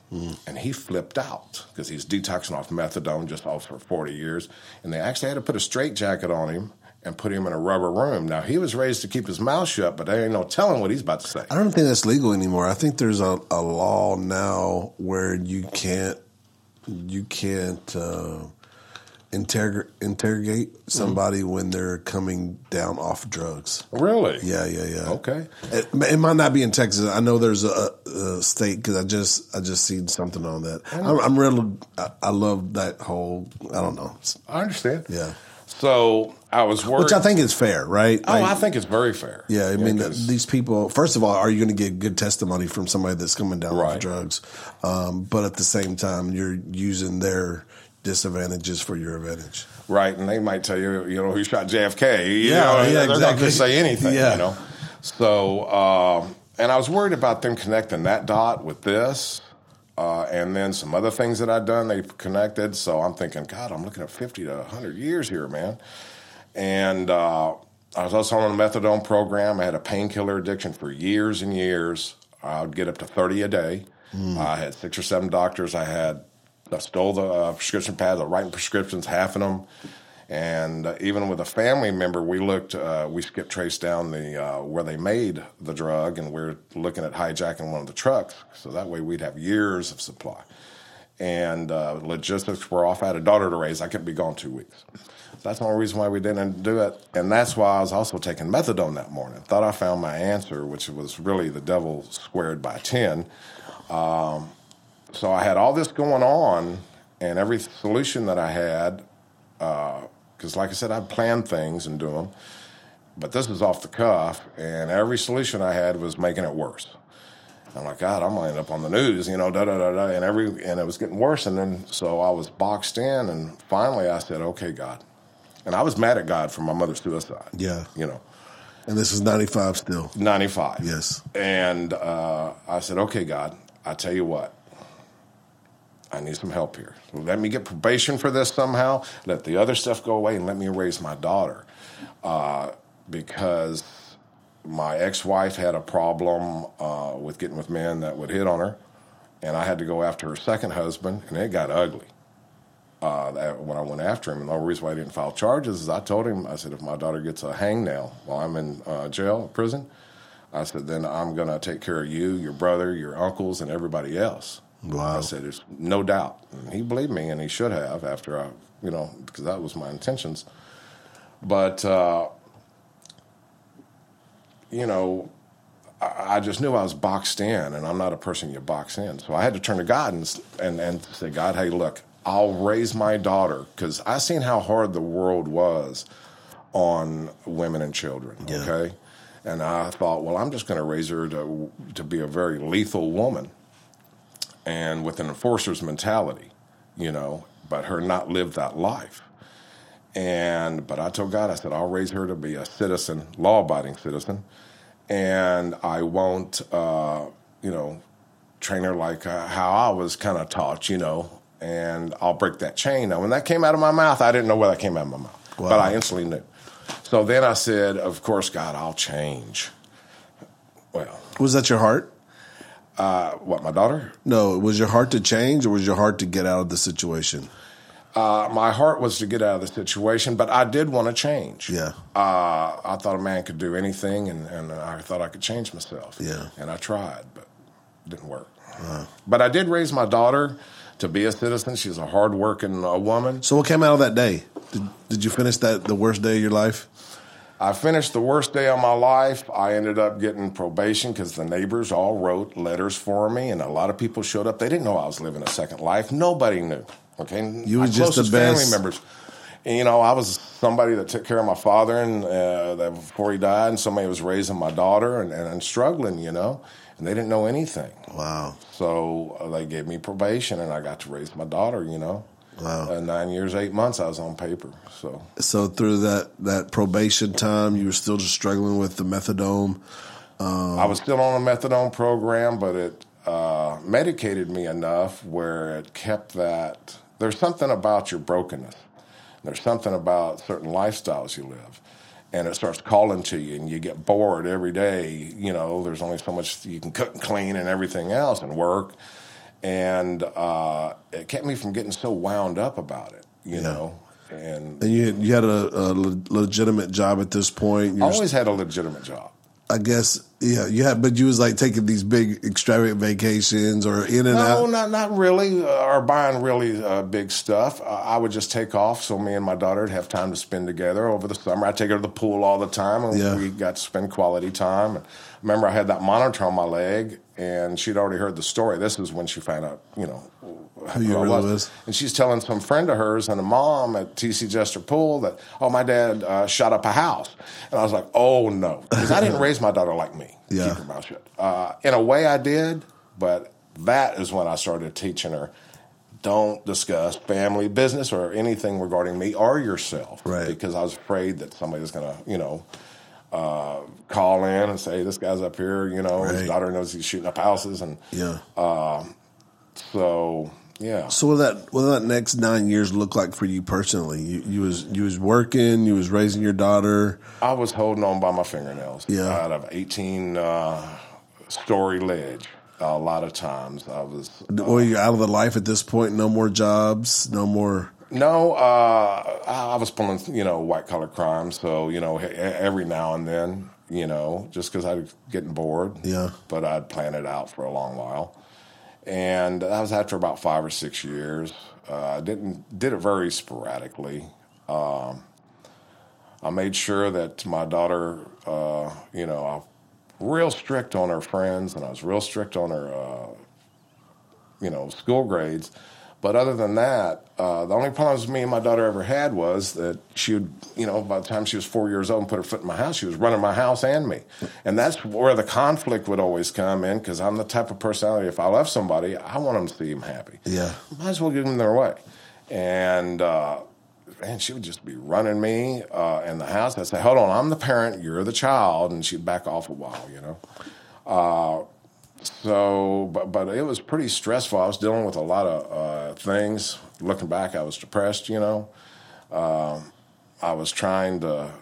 And he flipped out because he's detoxing off methadone just off for 40 years. And they actually had to put a straitjacket on him and put him in a rubber room. Now, he was raised to keep his mouth shut, but there ain't no telling what he's about to say. I don't think that's legal anymore. I think there's a, a law now where you can't you can't uh, interrogate interrogate somebody when they're coming down off drugs. Really? Yeah, yeah, yeah. Okay. It, it might not be in Texas. I know there's a, a state because I just I just seen something on that. I'm, I'm real. I, I love that whole. I don't know. I understand. Yeah, So I was worried. which I think is fair, right? Oh, Like, I think it's very fair. Yeah, I mean, these people. First of all, are you going to get good testimony from somebody that's coming down Right. off drugs? Um, but at the same time, you're using their disadvantages for your advantage. Right, and they might tell you, you know, who shot JFK. You Yeah, know, yeah, they're not going exactly. to say anything, Yeah. you know. So, um, and I was worried about them connecting that dot with this, uh, and then some other things that I'd done, they connected. So I'm thinking, God, I'm looking at 50 to 100 years here, man. And uh, I was also on a methadone program. I had a painkiller addiction for years and years. I would get up to 30 a day. I had six or seven doctors. I had I stole the uh, prescription pads. I writing prescriptions, half of them. And uh, even with a family member, we looked, uh, we skipped trace down the uh, where they made the drug, and we're looking at hijacking one of the trucks. So that way, we'd have years of supply. And uh, logistics were off. I had a daughter to raise. I couldn't be gone two weeks. That's only reason why we didn't do it. And that's why I was also taking methadone that morning. Thought I found my answer, which was really the devil squared by 10. Um, so I had all this going on, and every solution that I had, because like I said, I planned things and do them, but this was off the cuff, and every solution I had was making it worse. I'm like, God, I'm gonna end up on the news, you know, da da da da, and every and it was getting worse, and then so I was boxed in, and finally I said, okay, God, and I was mad at God for my mother's suicide. Yeah. you know, And this is 95 still. 95. Yes. And uh, I said, okay, God, I tell you what, I need some help here. Let me get probation for this somehow. Let the other stuff go away and let me raise my daughter. Uh, because my ex wife had a problem uh, with getting with men that would hit on her. And I had to go after her second husband, and it got ugly. Uh, that, when I went after him, and the only reason why I didn't file charges is I told him, I said, if my daughter gets a hangnail while I'm in uh, jail, prison, I said, then I'm going to take care of you, your brother, your uncles, and everybody else. Wow. I said, there's no doubt. And he believed me, and he should have after I, you know, because that was my intentions. But, uh, you know, I, I just knew I was boxed in, and I'm not a person you box in. So I had to turn to God and, and, and say, God, hey, look, I'll raise my daughter because I seen how hard the world was on women and children. Yeah. Okay. And I thought, well, I'm just going to raise her to to be a very lethal woman, and with an enforcer's mentality, you know, but her not live that life. And but I told God, I said, I'll raise her to be a citizen, law-abiding citizen, and I won't, uh, you know, train her like uh, how I was kind of taught, you know, and I'll break that chain. Now, when that came out of my mouth, I didn't know where that came out of my mouth, Wow. but I instantly knew. So then I said, "Of course, God, I'll change." Well, Was that your heart? Uh, what my daughter? No, was your heart to change or was your heart to get out of the situation? Uh, my heart was to get out of the situation, but I did want to change. Yeah. Uh, I thought a man could do anything, and, and I thought I could change myself. Yeah. And I tried, but it didn't work. But I did raise my daughter to be a citizen. She's a hardworking uh, woman. So what came out of that day? Did, did you finish that the worst day of your life? I finished the worst day of my life. I ended up getting probation because the neighbors all wrote letters for me, and a lot of people showed up. They didn't know I was living a second life. Nobody knew. Okay, You was just the closest family best. members. And, you know, I was somebody that took care of my father and uh, that before he died, and somebody was raising my daughter and, and, and struggling. You know, and they didn't know anything. Wow. So uh, they gave me probation, and I got to raise my daughter. You know, Wow. uh, nine years, eight months, I was on paper. So So through that that probation time, you were still just struggling with the methadone. I was still on a methadone program, but it uh, medicated me enough where it kept that. There's something about your brokenness. There's something about certain lifestyles you live. And it starts calling to you, and you get bored every day. You know, there's only so much you can cook and clean and everything else and work. And uh, it kept me from getting so wound up about it, you know. And And you had, you had a, a le- legitimate job at this point. You I always had a legitimate job. I guess, yeah, you had, but you was like taking these big extravagant vacations or in and No, out. No, not not really, uh, or buying really uh, big stuff. Uh, I would just take off so me and my daughter would have time to spend together over the summer. I take her to the pool all the time, and Yeah. we got to spend quality time. And remember, I had that monitor on my leg, and she'd already heard the story. This is when she found out, you know, Who you really was. And she's telling some friend of hers and a mom at TC Jester Pool that, oh, my dad uh, shot up a house. And I was like, oh, no. Because I didn't raise my daughter like me. Yeah. Keep her mouth shut. Uh, in a way, I did, but that is when I started teaching her don't discuss family business or anything regarding me or yourself. Right. Because I was afraid that somebody was going to, you know, uh, call in and say, this guy's up here, you know, Right. his daughter knows he's shooting up houses. And Yeah. so, yeah. So what that what that next nine years look like for you personally? You, you was you was working, you was raising your daughter. I was holding on by my fingernails. Yeah. Out of 18 uh, story ledge. A lot of times I was. Or you're out of the life at this point. No more jobs. No more. No, uh, I I was pulling, you know, white collar crime. So, you know, every now and then, you know, just because I was getting bored. Yeah. But I'd plan it out for a long while. And that was after about five or six years. Uh, I didn't did it very sporadically. Um, I made sure that my daughter, uh, you know, I was real strict on her friends, and I was real strict on her, uh, you know, school grades. But other than that, uh, the only problems me and my daughter ever had was that she would, you know, by the time she was four years old and put her foot in my house, she was running my house and me. And that's where the conflict would always come in because I'm the type of personality, if I love somebody, I want them to see them happy. Yeah. Might as well give them their way. And, uh, man, she would just be running me uh, in the house. I'd say, hold on, I'm the parent, you're the child. And she'd back off a while, you know. So, but but it was pretty stressful. I was dealing with a lot of uh, things. Looking back, I was depressed. You know, um, I was trying to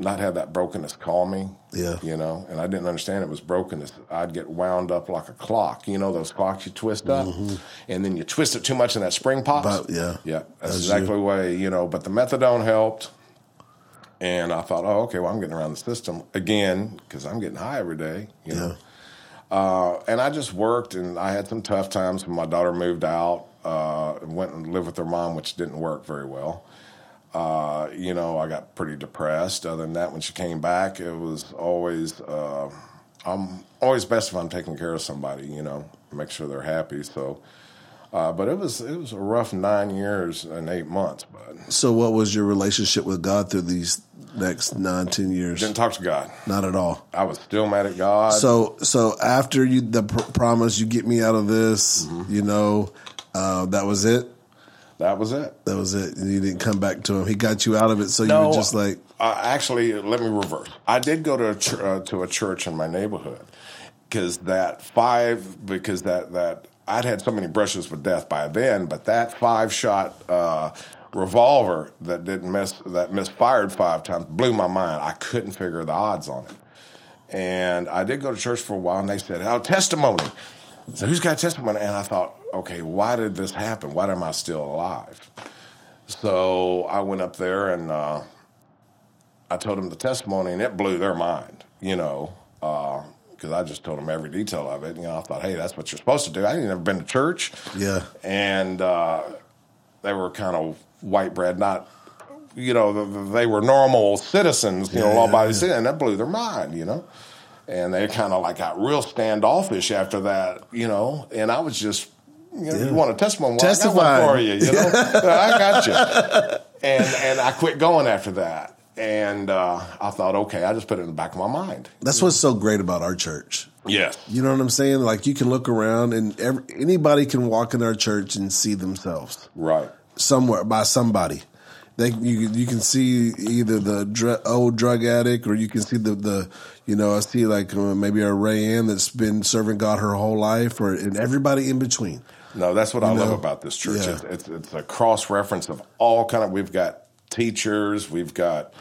not have that brokenness call me. Yeah. You know, and I didn't understand it was brokenness. I'd get wound up like a clock. You know, those clocks you twist up, and then you twist it too much, and that spring pops. But, yeah. yeah, that's That's exactly you. the way. You know, but the methadone helped. And I thought, oh, okay, well, I'm getting around the system again because I'm getting high every day. You know, Yeah. uh, and I just worked, and I had some tough times when my daughter moved out uh, and went and lived with her mom, which didn't work very well. Uh, you know, I got pretty depressed. Other than that, when she came back, it was always uh, I'm always best if I'm taking care of somebody. You know, make sure they're happy. So, uh, but it was it was a rough nine years and eight months. But So what was your relationship with God through these next nine, ten years? didn't talk to God. Not at all. I was still mad at God. So so after you the pr- promise, you get me out of this. Mm-hmm. You know, uh, that was it. that was it. That was it. And you didn't come back to him. He got you out of it. So you were just like, uh, actually, let me reverse. I did go to a ch- uh, to a church in my neighborhood because that five because that that I'd had so many brushes with death by then, but that five shot uh, revolver that didn't miss that misfired five times blew my mind. I couldn't figure the odds on it. And I did go to church for a while, and they said, "Oh, testimony." So who's got testimony? And I thought, okay, why did this happen? Why am I still alive? So I went up there and uh, I told them the testimony, and it blew their mind. You know, because I just told them every detail of it. You know, I thought, hey, that's what you're supposed to do. I ain't never been to church. Yeah. And uh, they were kind of white bread, not, you know, they were normal citizens, you know, Yeah, law abiding yeah. citizens, and that blew their mind, you know. And they kind of like got real standoffish after that, you know. And I was just, you know, Yeah. you want a testimony? Well, Testify. for you, you know. I got you. And and I quit going after that. And uh, I thought, okay, I just put it in the back of my mind. That's what's so great about our church. Yes. You know what I'm saying? Like you can look around and every, anybody can walk in our church and see themselves Right. Somewhere by somebody. They you you can see either the dr- old drug addict or you can see the the you know I see like uh, maybe a Ray Ann that's been serving God her whole life or and everybody in between. No, that's what I know? love about this church. Yeah. It's, it's, it's a cross reference of all kind of. We've got teachers, we've got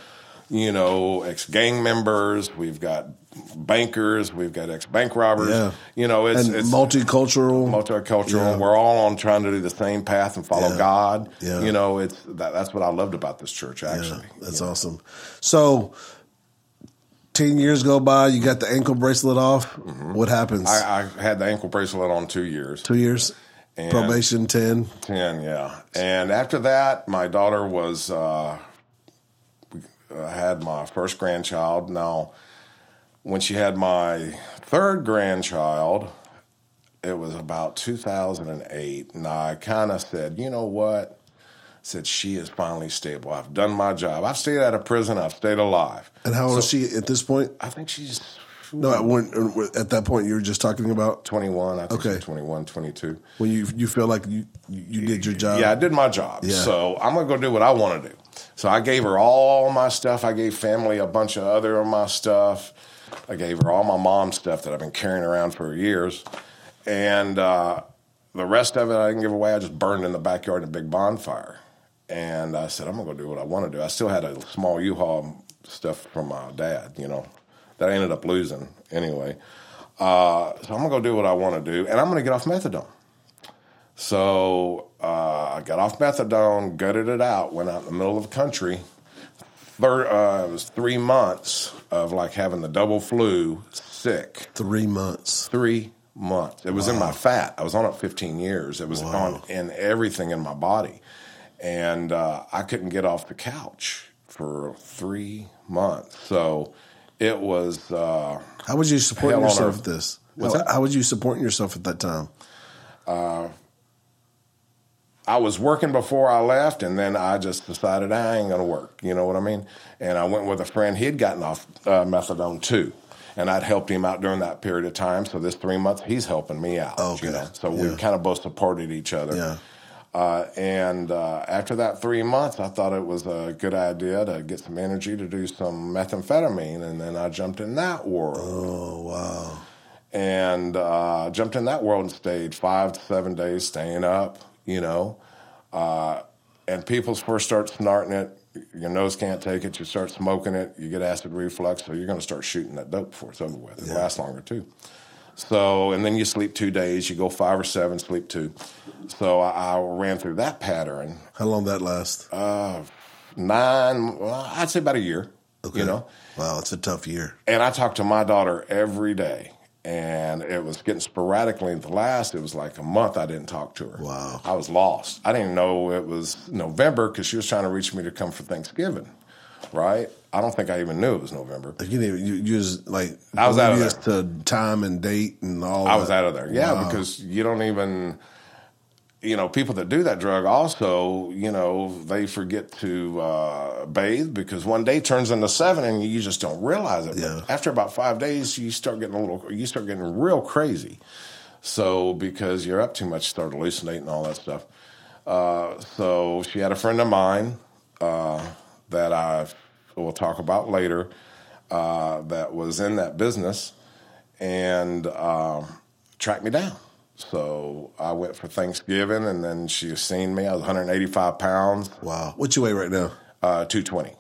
you know ex gang members, we've got bankers, we've got ex bank robbers. Yeah. You know, it's it's multicultural. multicultural. Yeah. We're all on trying to do the same path and follow Yeah. God. Yeah. You know, it's that, that's what I loved about this church. Actually, that's awesome. So, ten years go by, you got the ankle bracelet off. What happens? Mm-hmm. I, I had the ankle bracelet on two years. Two years, And- probation ten. 10, yeah. And after that, my daughter was, uh, I had my first grandchild. Now, when she had my third grandchild, it was about 2008. And I kind of said, you know what? said, she is finally stable. I've done my job. I've stayed out of prison. I've stayed alive. And how old is she at this point? I think she's No, at, er, when, at that point you were just talking about 21. I think Okay. 21, 22. when you you feel like you you did your job. Yeah, I did my job. Yeah. So I'm gonna go do what I want to do. So I gave her all my stuff. I gave family a bunch of other of my stuff. I gave her all my mom's stuff that I've been carrying around for years, and uh, the rest of it I didn't give away. I just burned in the backyard in a big bonfire. And I said, I'm gonna go do what I want to do. I still had a small U-Haul stuff from my dad, you know, that I ended up losing anyway. Uh, so I'm gonna go do what I want to do, and I'm gonna get off methadone. So uh, I got off methadone, gutted it out, went out in the middle of the country. Third, uh, it was three months of like having the double flu, sick. three months. Three months. It was in my fat. I was on it 15 years. It was on in everything in my body, and uh, I couldn't get off the couch for three months. So it was. Uh, How would you support yourself this? How, how was you supporting yourself at that time? I was working before I left, and then I just decided I ain't going to work. You know what I mean? And I went with a friend. He had gotten off uh, methadone too, and I'd helped him out during that period of time. So this three months, he's helping me out. Okay. You know? So we kind of both supported each other. Yeah. Uh, and uh, after that three months, I thought it was a good idea to get some energy to do some methamphetamine, and then I jumped in that world Oh wow. and uh, jumped in that world and stayed five to seven days staying up, you know. Uh, and people first start snorting it, your nose can't take it, you start smoking it, you get acid reflux, so you're going to start shooting that dope before it's over with. It lasts longer too. So, and then you sleep two days, you go five or seven, sleep two. So I, I ran through that pattern. How long that last? Uh, nine, well, I'd say about a year, you know. Wow, it's a tough year. And I talked to my daughter every day, and it was getting sporadically. At the last, it was like a month I didn't talk to her. Wow. I was lost. I didn't know it was November because she was trying to reach me to come for Thanksgiving, right? I don't think I even knew it was November. You, didn't, you, you just like I was out of oblivious to time and date and all. I that. was out of there. Yeah, Wow. because you don't even, you know, people that do that drug also, you know, they forget to uh, bathe because one day turns into seven and you just don't realize it. But Yeah. after about five days, you start getting a little, you start getting real crazy. So because you're up too much, start hallucinating and all that stuff. Uh, so she had a friend of mine uh, that I will talk about later uh, that was in that business and um, tracked me down. So I went for Thanksgiving, and then she seen me. I was 185 pounds, Wow. What you weigh right now? uh, 220.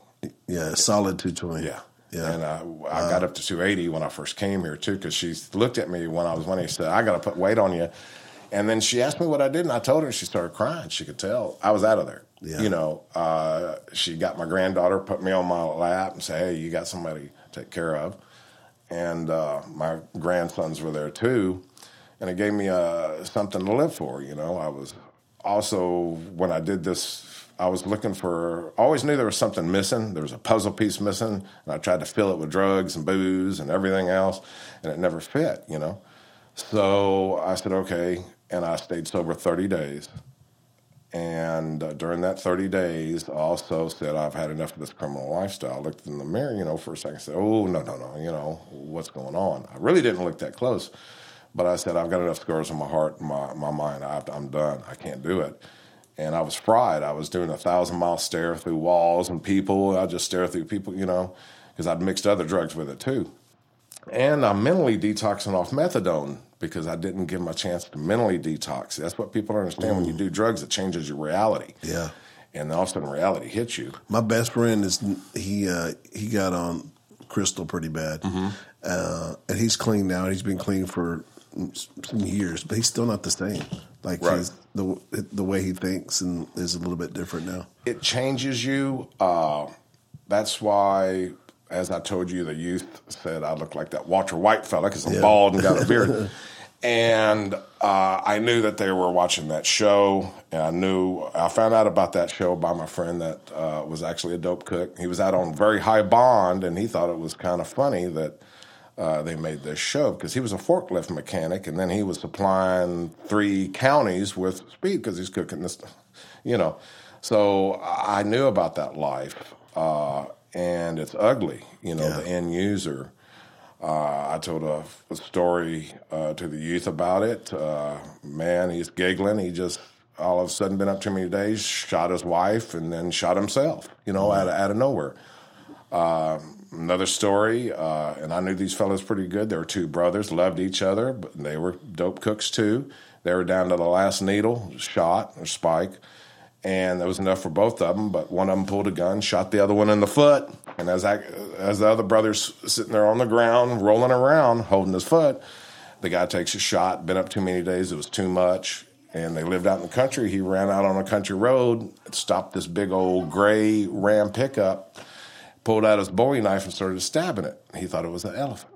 Yeah, solid 220. Yeah. Yeah. And I, I got up to 280 when I first came here, too, because she looked at me when I was when he said, I got to put weight on you. And then she asked me what I did, and I told her, and she started crying. She could tell I was out of there. Yeah. You know, uh, she got my granddaughter, put me on my lap, and said, Hey, you got somebody to take care of. And uh, my grandsons were there, too. And it gave me uh, something to live for. You know, I was also, when I did this I was looking for, I always knew there was something missing. There was a puzzle piece missing, and I tried to fill it with drugs and booze and everything else, and it never fit, you know. So I said, okay, and I stayed sober 30 days. And uh, during that 30 days, also said, I've had enough of this criminal lifestyle. I looked in the mirror, you know, for a second, said, oh, no, no, no, you know, what's going on? I really didn't look that close. But I said, I've got enough scars on my heart and my, my mind. I have to, I'm done. I can't do it and I was fried. I was doing a thousand mile stare through walls and people. I just stare through people, you know, because I'd mixed other drugs with it too. And I'm mentally detoxing off methadone because I didn't give my chance to mentally detox. That's what people don't understand. When you do drugs, it changes your reality. Yeah. And all of a sudden, reality hits you. My best friend is he uh, he got on crystal pretty bad, Mm-hmm. uh, and he's clean now. He's been clean for some years, but he's still not the same. Like Right. his, the the way he thinks and is a little bit different now. it changes you. Uh, that's why, as I told you, the youth said I look like that Walter White fella because I'm Yeah. bald and got a beard. and uh, I knew that they were watching that show, and I knew I found out about that show by my friend that uh, was actually a dope cook. He was out on very high bond, and he thought it was kind of funny that uh, they made this show because he was a forklift mechanic, and then he was supplying three counties with speed because he's cooking this, you know. So I knew about that life, uh, and it's ugly, you know, Yeah. the end user. Uh, I told a, a story uh, to the youth about it. Uh, man, he's giggling. He just all of a sudden been up too many days, shot his wife, and then shot himself. You know, out of, out of nowhere. Uh, another story, uh, and I knew these fellows pretty good. They were two brothers, loved each other, but they were dope cooks too. They were down to the last needle, shot or spike, and that was enough for both of them. But one of them pulled a gun, shot the other one in the foot, and as I, as the other brother's sitting there on the ground, rolling around, holding his foot, the guy takes a shot. Been up too many days; it was too much. And they lived out in the country. He ran out on a country road, stopped this big old gray Ram pickup, pulled out his Bowie knife and started stabbing it. He thought it was an elephant.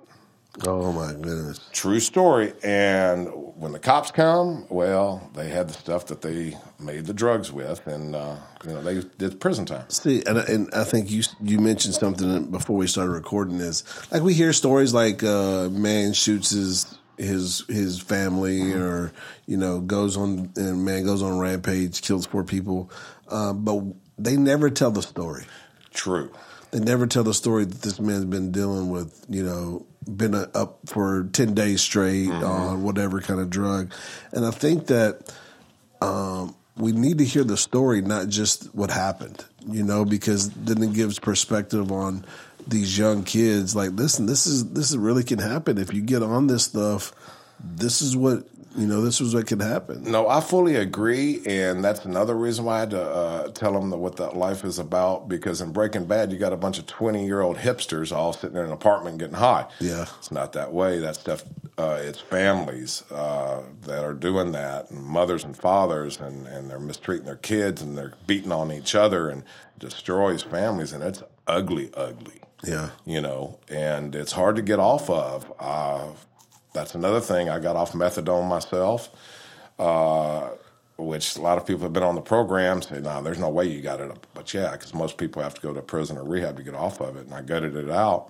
Oh my goodness! True story. And when the cops come, well, they had the stuff that they made the drugs with, and uh, you know they did prison time. See, and, and I think you you mentioned something before we started recording this. Like we hear stories like uh, man shoots his his his family, or you know goes on and man goes on a rampage, kills four people, uh, but they never tell the story. True. They never tell the story that this man's been dealing with, you know, been up for 10 days straight on whatever kind of drug. And I think that um, we need to hear the story, not just what happened, you know, because then it gives perspective on these young kids. Like, listen, this is, this really can happen. If you get on this stuff, this is what, you know, this is what can happen. No, I fully agree, and that's another reason why I had to uh, tell them that what that life is about. Because in Breaking Bad, you got a bunch of twenty-year-old hipsters all sitting in an apartment getting high. Yeah. it's not that way. That stuff, uh, it's families uh, that are doing that, and mothers and fathers, and, and they're mistreating their kids, and they're beating on each other, and destroys families, and it's ugly, ugly Yeah. you know, and it's hard to get off of. That's another thing. I got off methadone myself, uh, which a lot of people have been on the program say, "No, there's no way you got it." But yeah, because most people have to go to prison or rehab to get off of it, and I gutted it out.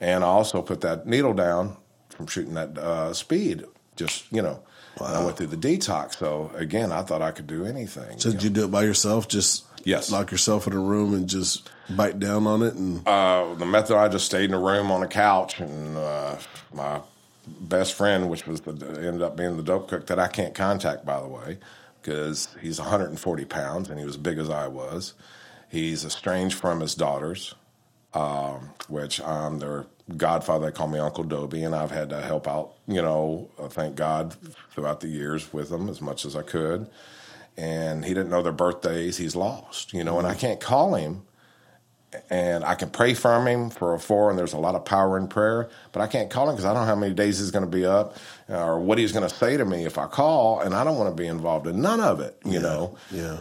And I also put that needle down from shooting that uh, speed. Just you know, and I went through the detox. So again, I thought I could do anything. So did you do it by yourself? Just Yes. lock yourself in a room and just bite down on it and Uh, the method I just stayed in a room on a couch, and uh, my best friend, which was the ended up being the dope cook that I can't contact, by the way, because he's 140 pounds and he was big as I was. He's estranged from his daughters, um, which I'm their godfather. They call me Uncle Dobie, and I've had to help out. You know, uh, thank God throughout the years with them as much as I could. And he didn't know their birthdays. He's lost. You know, and I can't call him and I can pray for him for a four, and there's a lot of power in prayer, but I can't call him because I don't know how many days he's going to be up or what he's going to say to me if I call, and I don't want to be involved in none of it, you yeah. know. Yeah.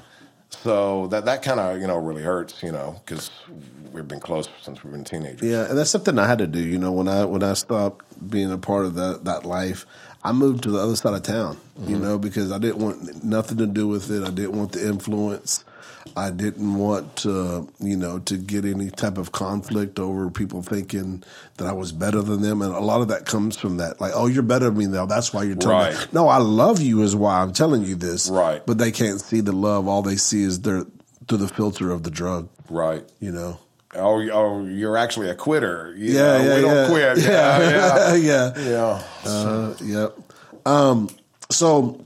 So that that kind of you know really hurts, you know, because we've been close since we've been teenagers. Yeah, and that's something I had to do. You know, when I when I stopped being a part of that that life, I moved to the other side of town. Mm-hmm. You know, because I didn't want nothing to do with it. I didn't want the influence. I didn't want to, you know, to get any type of conflict over people thinking that I was better than them, and a lot of that comes from that, like, oh, you're better than me now. That's why you're telling right. me. No, I love you is why I'm telling you this. Right. But they can't see the love. All they see is their through the filter of the drug. Right. You know. Oh, oh, you're actually a quitter. You yeah, know, yeah, we don't yeah. quit. Yeah, Yeah, yeah, yeah. yeah. Uh, yep. Um, so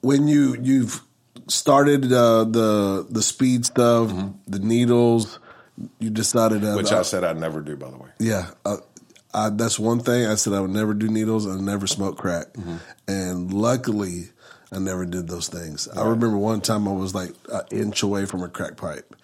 when you you've started uh, the the speed stuff, the needles, you decided uh, Which I said I'd never do, by the way. yeah. Uh, I, that's one thing I said I would never do needles and never smoke crack, Mm-hmm. and luckily I never did those things. I remember one time I was like an inch away from a crack pipe,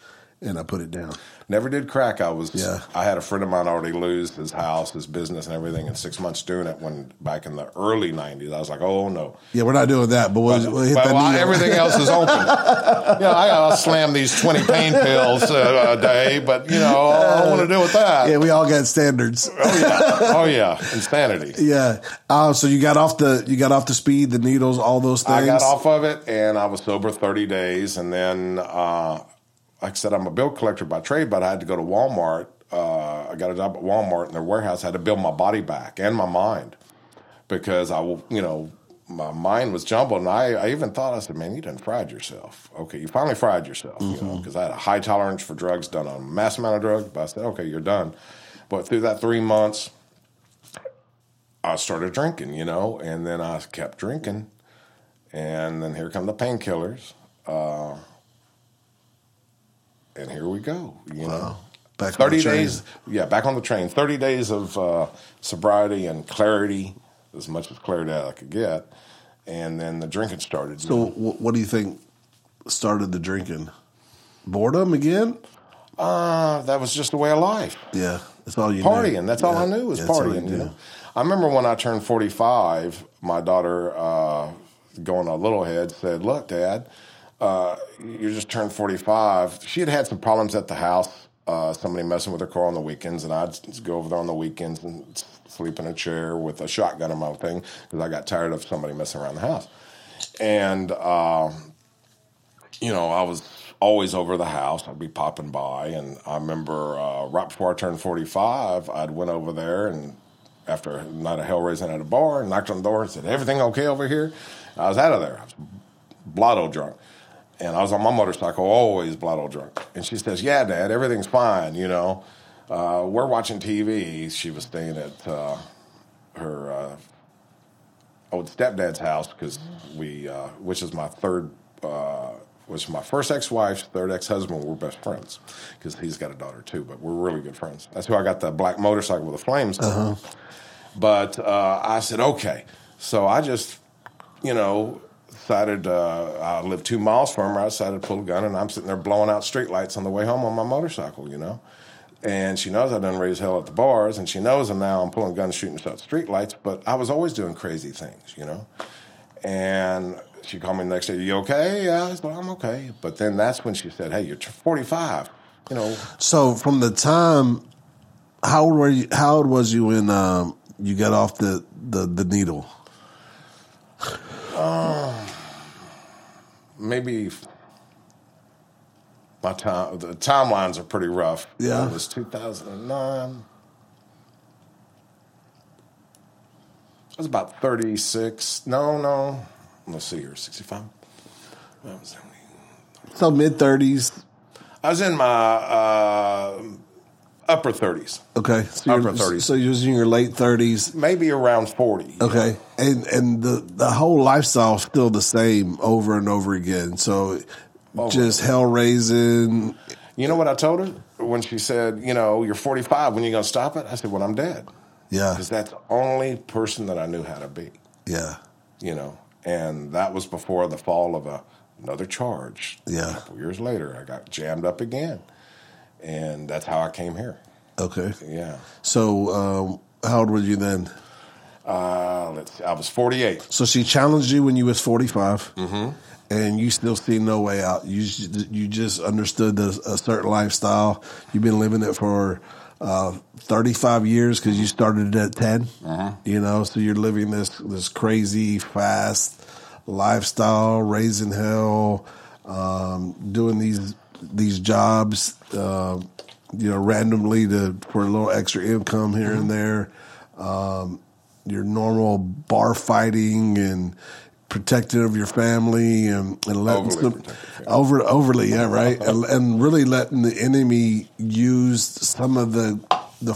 and I put it down. Never did crack. I was. Yeah. I had a friend of mine already lose his house, his business, and everything in six months doing it. When back in the early '90s, I was like, "Oh no!" Yeah, we're not doing that, but we'll, we'll hit But, well, everything else is open. yeah, I gotta slam these twenty pain pills uh, a day, but you know, I don't want to deal with that. Yeah, we all got standards. Oh yeah, oh yeah, insanity. Yeah. Uh, so you got off the you got off the speed, the needles, all those things. I got off of it and I was sober 30 days. And then, uh, like I said, I'm a bill collector by trade, but I had to go to Walmart. Uh, I got a job at Walmart in their warehouse. I had to build my body back and my mind because I, you know, my mind was jumbled. And I, I even thought, I said, man, you done fried yourself. Okay, you finally fried yourself, you know, because I had a high tolerance for drugs, done a mass amount of drugs. But I said, okay, you're done. But through that three months, I started drinking, you know, and then I kept drinking and then here come the painkillers, uh, and here we go. You know, Back on thirty the train. days. Yeah, back on the train. Thirty days of uh, sobriety and clarity, as much as clarity as I could get, and then the drinking started. So wh- what do you think started the drinking? Boredom again? uh, that was just the way of life. Yeah, that's all you knew. partying. That's all I knew was all partying. you You know, I remember when I turned forty five, my daughter, uh, going a little ahead, said, "Look, Dad, uh, you just turned forty five. She had had some problems at the house. Uh, somebody messing with her car on the weekends, and I'd go over there on the weekends and sleep in a chair with a shotgun in my thing because I got tired of somebody messing around the house. And uh, you know, I was always over the house. I'd be popping by, and I remember uh, right before I turned forty-five, I'd went over there and after a night of hell raising at a bar, knocked on the door and said, "Everything okay over here?" I was out of there. I was blotto drunk, and I was on my motorcycle, always blood blotto drunk. And she says, "Yeah, Dad, everything's fine. You know, uh, we're watching TV." She was staying at uh, her. Uh, old stepdad's house because we, uh, which is my third, uh, was my first ex-wife's third ex-husband. We're best friends because he's got a daughter too, but we're really good friends. That's who I got the black motorcycle with the flames. from. But uh, I said okay, so I just, you know. Decided uh, I lived two miles from her. I decided to pull a gun, and I'm sitting there blowing out streetlights on the way home on my motorcycle. You know, and she knows I done raised hell at the bars, and she knows and now I'm pulling guns, shooting shot streetlights. But I was always doing crazy things, you know. And she called me the next day. You okay? Yeah, I said, I'm okay. But then that's when she said, "Hey, you're 45. You know, So from the time, how old were you? How old was you when um, you got off the, the, the needle? Maybe my time. The timelines are pretty rough. Yeah. it was 2009. I was about 36. No, no. Let's see here, 65. That was So mid thirties. I was in my uh, upper 30s, Okay, so you're, Upper 30s. So you was in your late thirties. maybe around 40. Okay, and and the the whole lifestyle still the same over and over again. So just hell raising. You know what I told her? when she said, you know, you're 45, when are you going to stop it? I said, when I'm dead. Yeah. Because that's the only person that I knew how to be, Yeah. you know. And that was before the fall of a, another charge. Yeah. A couple years later, I got jammed up again. And that's how I came here. Okay. Yeah. So, um, how old were you then? Uh, let's see, I was 48. So she challenged you when you was 45, mm-hmm. and you still see no way out. You you just understood the, a certain lifestyle. You've been living it for uh, 35 years because you started it at 10. You know, so you're living this this crazy fast lifestyle, raising hell, um, doing these these jobs, uh, you know, randomly to for a little extra income here and there. Um, your normal bar fighting and protecting of your family and, and letting Overly some, over overly yeah right? And, and really letting the enemy use some of the the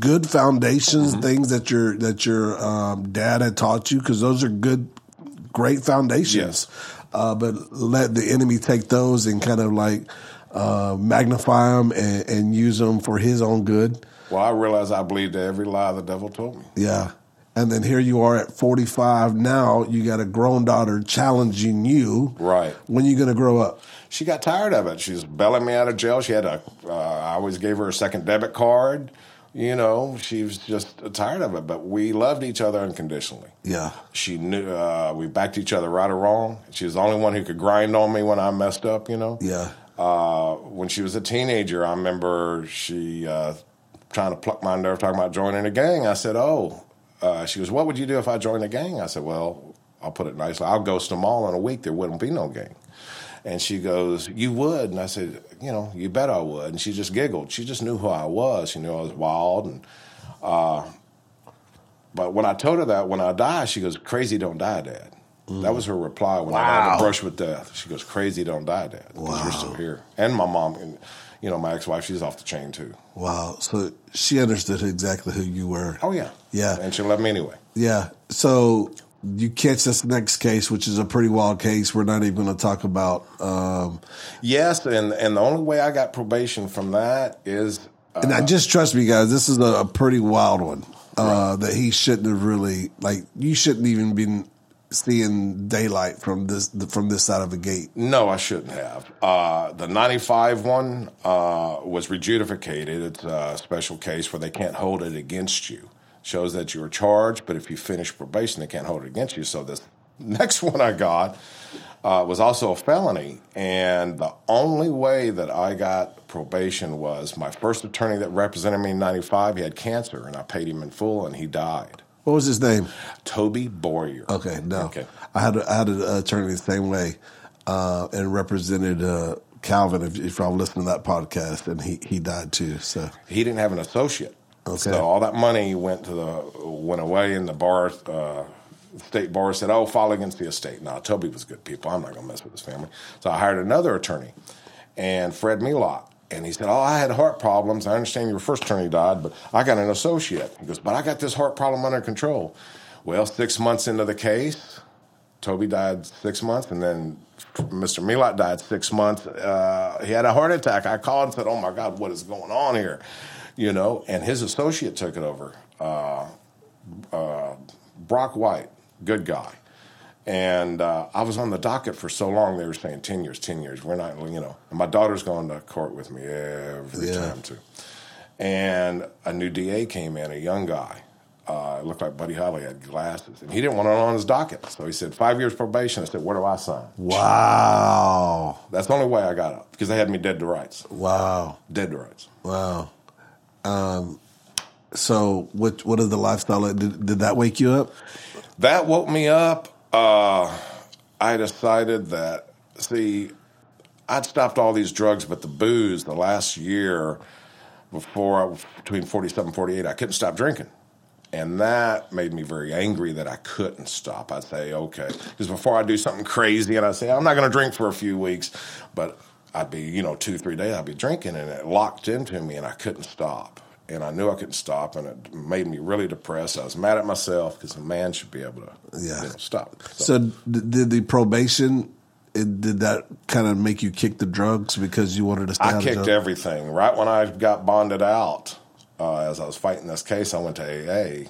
good foundations Mm-hmm. things that your that your um, dad had taught you because those are good great foundations. Uh, but let the enemy take those and kind of like uh, magnify them and, and use them for his own good Well, I realize I believed every lie the devil told me. yeah. And then here you are at 45. Now you got a grown daughter challenging you. Right. When you going to grow up? She got tired of it. She's was bailing me out of jail. She had a, uh, I always gave her a second debit card. You know, she was just tired of it. But we loved each other unconditionally. Yeah. She knew uh, we backed each other right or wrong. She was the only one who could grind on me when I messed up. You know. Yeah. Uh, when she was a teenager, I remember she uh, trying to pluck my nerve talking about joining a gang. I said, "Oh," uh, she goes, "What would you do if I joined a gang?" I said, "Well, I'll put it nicely. I'll ghost them all in a week. There wouldn't be no gang." And she goes, "You would?" And I said, "You know, you bet I would." And she just giggled. She just knew who I was. She knew I was wild. And uh, but when I told her that when I die, she goes, "Crazy don't die, Dad." That was her reply when I had a brush with death. She goes, "Crazy don't die, Dad." Because you're still here. And my mom, and, you know, my ex-wife, she's off the chain too. Wow. So she understood exactly who you were. Oh yeah, Yeah. and she loved me anyway. Yeah. So you catch this next case, which is a pretty wild case. We're not even going to talk about. Um, Yes, and and the only way I got probation from that is uh, and I just trust me, guys. This is a, a pretty wild one uh, that he shouldn't have really like. You shouldn't even been seeing daylight from this from this side of the gate. No, I shouldn't have. Uh, the 95 one uh, was rejudicated. It's a special case where they can't hold it against you. Shows that you were charged, but if you finish probation, they can't hold it against you. So this next one I got uh, was also a felony. And the only way that I got probation was my first attorney that represented me in 95, he had cancer, and I paid him in full, and he died. What was his name? Toby Boyer. Okay, no. Okay. I had a, I had an attorney the same way, uh, and represented uh, Calvin. If, if y'all listen to that podcast, and he he died too. So he didn't have an associate. Okay. So all that money went to the went away, and the bar, uh, state bar said, "Oh, file against the estate." Now Toby was good people. I'm not going to mess with his family. So I hired another attorney, and Fred Melot. And he said, "Oh, I had heart problems. I understand your first attorney died, but I got an associate." He goes, "But I got this heart problem under control." Well, six months into the case, Toby died six months, and then Mr. Milot died six months. Uh, he had a heart attack. I called and said, "Oh my God, what is going on here?" You know, and his associate took it over. Uh, uh, Brock White, good guy. And uh, I was on the docket for so long, they were saying 10 years, 10 years. We're not, you know. And my daughter's going to court with me every Yeah. time, too. And a new DA came in, a young guy. Uh, it looked like Buddy Holly had glasses. And he didn't want it on his docket. So he said, five years probation. I said, where do I sign? wow, That's the only way I got out because they had me dead to rights. wow, Dead to rights. wow. Um, so what what is the lifestyle? Did, did that wake you up? That woke me up. Uh, I decided that, see, I'd stopped all these drugs, but the booze, the last year before, between 47 and 48, I couldn't stop drinking. And that made me very angry that I couldn't stop. I'd say, okay. Because before I do something crazy and I say, I'm not going to drink for a few weeks, but I'd be, you know, two, three days, I'd be drinking and it locked into me and I couldn't stop. And I knew I couldn't stop and it made me really depressed. I was mad at myself because a man should be able to Yeah. you know, stop. So d- did the probation it, did that kind of make you kick the drugs because you wanted to stay I kicked everything. Right when I got bonded out, uh, as I was fighting this case, I went to AA.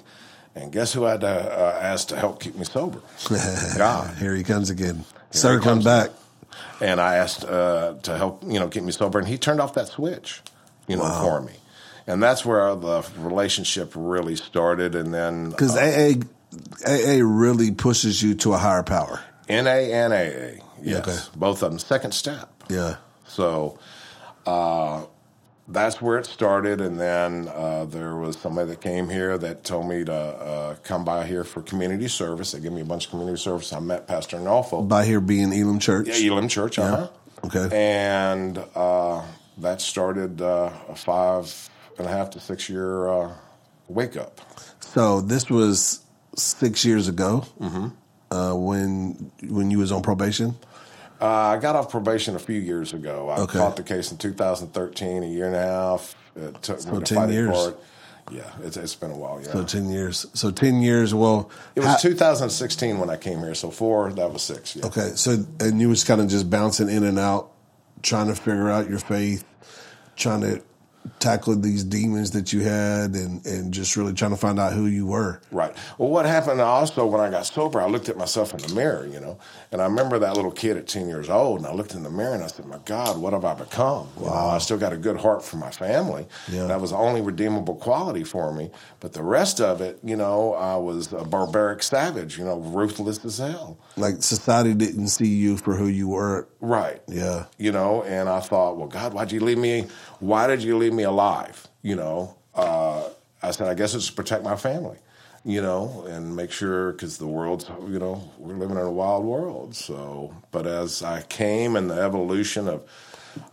And guess who I had to uh, ask to help keep me sober? God. Here he comes again, circling comes. back. And I asked uh, to help, you know, keep me sober, and he turned off that switch, you know, Wow. for me. And that's where the relationship really started. And then Because AA, AA really pushes you to a higher power. NA and AA, yes, Okay. both of them. Second step. Yeah. So uh, that's where it started, and then uh, there was somebody that came here that told me to uh, come by here for community service. They gave me a bunch of community service. I met Pastor Norfolk, By here being Elam Church. yeah, Elam Church, uh huh. Okay. And uh, that started uh, a five and a half to six year uh, wake up. So this was six years ago Mm-hmm. uh, when when you was on probation. Uh, I got off probation a few years ago. I Okay. fought the case in 2013, a year and a half. It took So me to 10 fight years. court. Yeah, it's, it's been a while. Yeah, So ten years. So ten years. Well, it was how- 2016 when I came here. So four, that was six. Yeah. Okay, so and you was kind of just bouncing in and out, trying to figure out your faith, trying to tackle these demons that you had, and and just really trying to find out who you were. Right. Well, what happened also when I got sober, I looked at myself in the mirror, you know, and I remember that little kid at 10 years old, and I looked in the mirror and I said, my God, what have I become? You know, I still got a good heart for my family. Yeah. That was the only redeemable quality for me. But the rest of it, you know, I was a barbaric savage, you know, ruthless as hell. Like society didn't see you for who you were. Right. Yeah, you know, and I thought, well, God, why'd you leave me? Why did you leave me alive? You know, uh, I said, I guess it's to protect my family, you know, and make sure because the world's, you know, we're living in a wild world. So, but as I came and the evolution of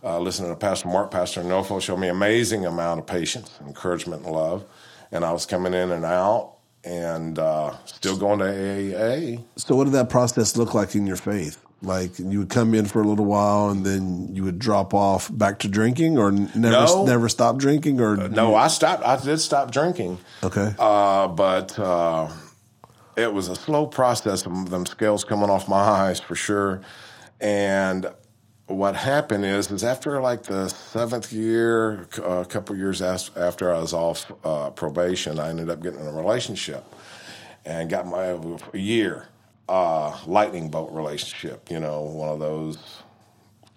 uh, listening to Pastor Mark, Pastor Nofo showed me amazing amount of patience, encouragement, and love, and I was coming in and out. And uh, still going to AAA. So what did that process look like in your faith? Like you would come in for a little while and then you would drop off back to drinking, or never No. never stop drinking, or No, I stopped. I did stop drinking. Okay. Uh, but uh, it was a slow process of them scales coming off my eyes for sure. And what happened is, is after like the seventh year, uh, a couple years after I was off uh, probation, I ended up getting in a relationship and got my a year uh, lightning bolt relationship. You know, one of those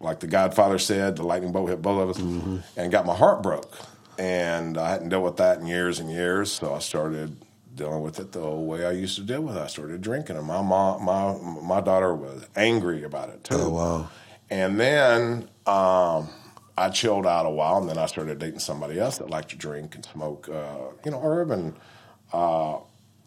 like the Godfather said, the lightning bolt hit both of us, and got my heart broke. And I hadn't dealt with that in years and years, so I started dealing with it the old way I used to deal with it. I started drinking, and my mom, my my daughter was angry about it too. Oh, wow. And then um, I chilled out a while, and then I started dating somebody else that liked to drink and smoke, uh, you know, herb. And uh,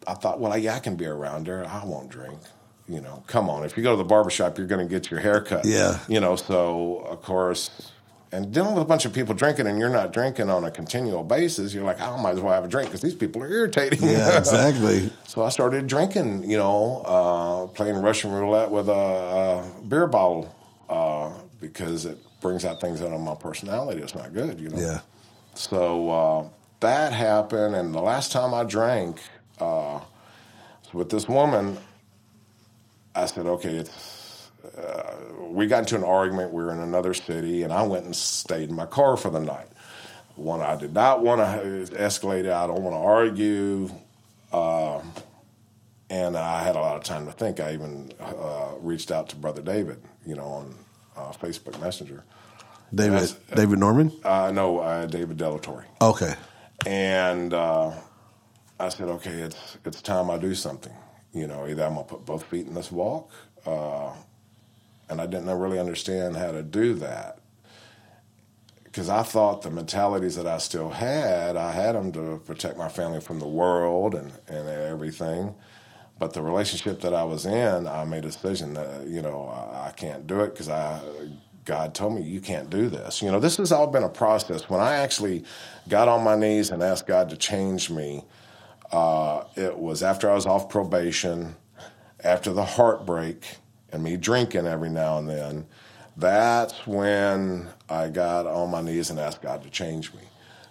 I thought, well, yeah, I can be around her. I won't drink. You know, come on. If you go to the barbershop, you're going to get your hair cut. Yeah. You know, so of course, and dealing with a bunch of people drinking and you're not drinking on a continual basis, you're like, I might as well have a drink because these people are irritating. yeah, exactly. So I started drinking, you know, uh, playing Russian roulette with a, a beer bottle uh, because it brings out things out of my personality. It's not good, you know. Yeah. So uh, that happened, and the last time I drank uh, with this woman, I said, okay, it's. Uh, we got into an argument. We were in another city, and I went and stayed in my car for the night. One, I did not want to escalate. it. I don't want to argue. Uh, and I had a lot of time to think. I even uh, reached out to Brother David, you know, on uh, Facebook Messenger. David Yes. David Norman. Uh, no, uh, David Delatorre. Okay. And uh, I said, okay, it's it's time I do something. You know, either I'm gonna put both feet in this walk, uh, and I didn't really understand how to do that because I thought the mentalities that I still had, I had them to protect my family from the world and and everything. But the relationship that I was in, I made a decision that you know I, I can't do it because I God told me you can't do this. You know, this has all been a process. When I actually got on my knees and asked God to change me, uh, it was after I was off probation, after the heartbreak, and me drinking every now and then. That's when I got on my knees and asked God to change me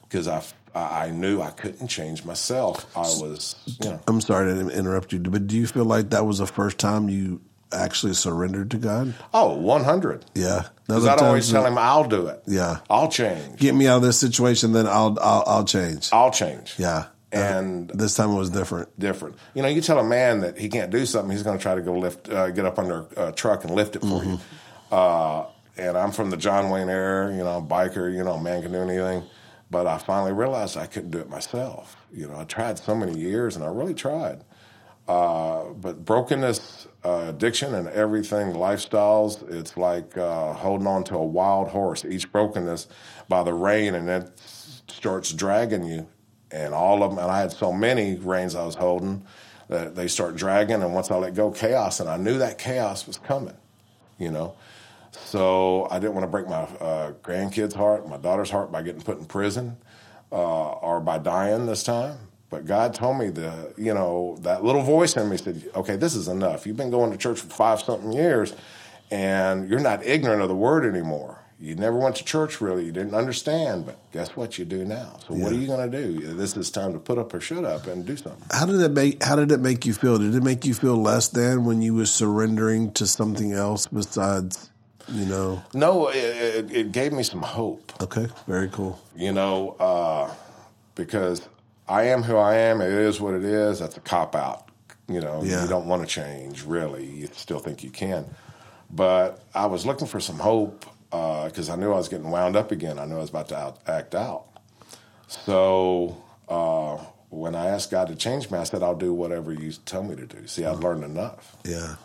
because I, I knew I couldn't change myself. I was, you know, I'm sorry to interrupt you, but do you feel like that was the first time you actually surrendered to God? Oh, 100. Yeah. Because I'd always tell him, I'll do it. Yeah. I'll change. Get me out of this situation, then I'll I'll, I'll change. I'll change. Yeah. And Uh, this time it was different. different. You know, you tell a man that he can't do something, he's going to try to go lift, uh, get up under a truck and lift it for you. Uh, and I'm from the John Wayne era, you know, biker, you know, man can do anything. But I finally realized I couldn't do it myself. You know, I tried so many years, and I really tried. Uh, but brokenness, uh, addiction, and everything, lifestyles, it's like uh, holding on to a wild horse. Each brokenness by the rein, and it starts dragging you. And all of them, and I had so many reins I was holding that they start dragging. And once I let go, chaos, and I knew that chaos was coming, you know. So I didn't want to break my uh, grandkids' heart, my daughter's heart by getting put in prison uh, or by dying this time. But God told me the, you know, that little voice in me said, "Okay, this is enough. You've been going to church for five something years, and you're not ignorant of the word anymore. You never went to church really. You didn't understand, but guess what? You do now. So what are you going to do? This is time to put up or shut up and do something. How did it make How did it make you feel? Did it make you feel less than when you were surrendering to something else besides, you know? No, it, it, it gave me some hope. Okay, very cool. you know, uh, because I am who I am. It is what it is. That's a cop out. You know, Yeah. you don't want to change, really. You still think you can. But I was looking for some hope because I knew I was getting wound up again. I knew I was about to out, act out. So uh, when I asked God to change me, I said, I'll do whatever you tell me to do. See, I've learned enough Yeah,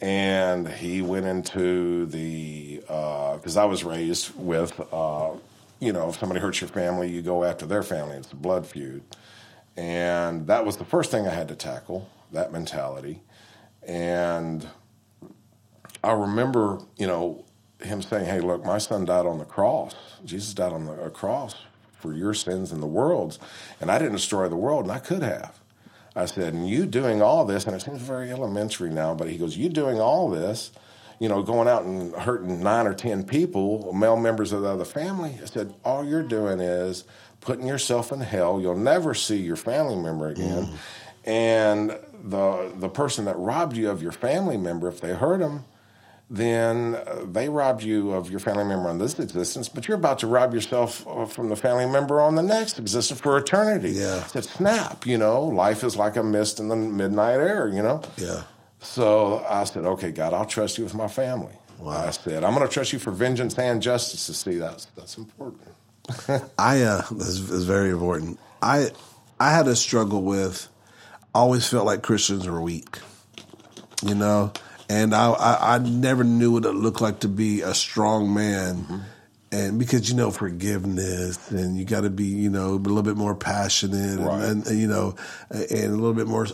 and he went into the because I was raised with uh, you know if somebody hurts your family, you go after their family. It's a blood feud, and that was the first thing I had to tackle that mentality. And I remember, you know, him saying, "Hey, look, my son died on the cross. Jesus died on the a cross for your sins and the world's, and I didn't destroy the world, and I could have." I said, and you doing all this, and it seems very elementary now, but he goes, you doing all this, you know, going out and hurting nine or ten people, male members of the other family. I said, all you're doing is putting yourself in hell. You'll never see your family member again, mm-hmm. and the the person that robbed you of your family member, if they hurt him, then uh, they robbed you of your family member on this existence, but you're about to rob yourself uh, from the family member on the next existence for eternity. Yeah. I said, snap, you know, life is like a mist in the midnight air, you know? yeah, So I said, okay, God, I'll trust you with my family. Wow. I said, I'm going to trust you for vengeance and justice to see that's, that's important. I uh, this is very important. I I had a struggle with. Always felt like Christians were weak, you know, and I I, I never knew what it looked like to be a strong man. Mm-hmm. And because you know forgiveness, and you got to be you know a little bit more passionate, Right. and, and, you know, and a little bit more.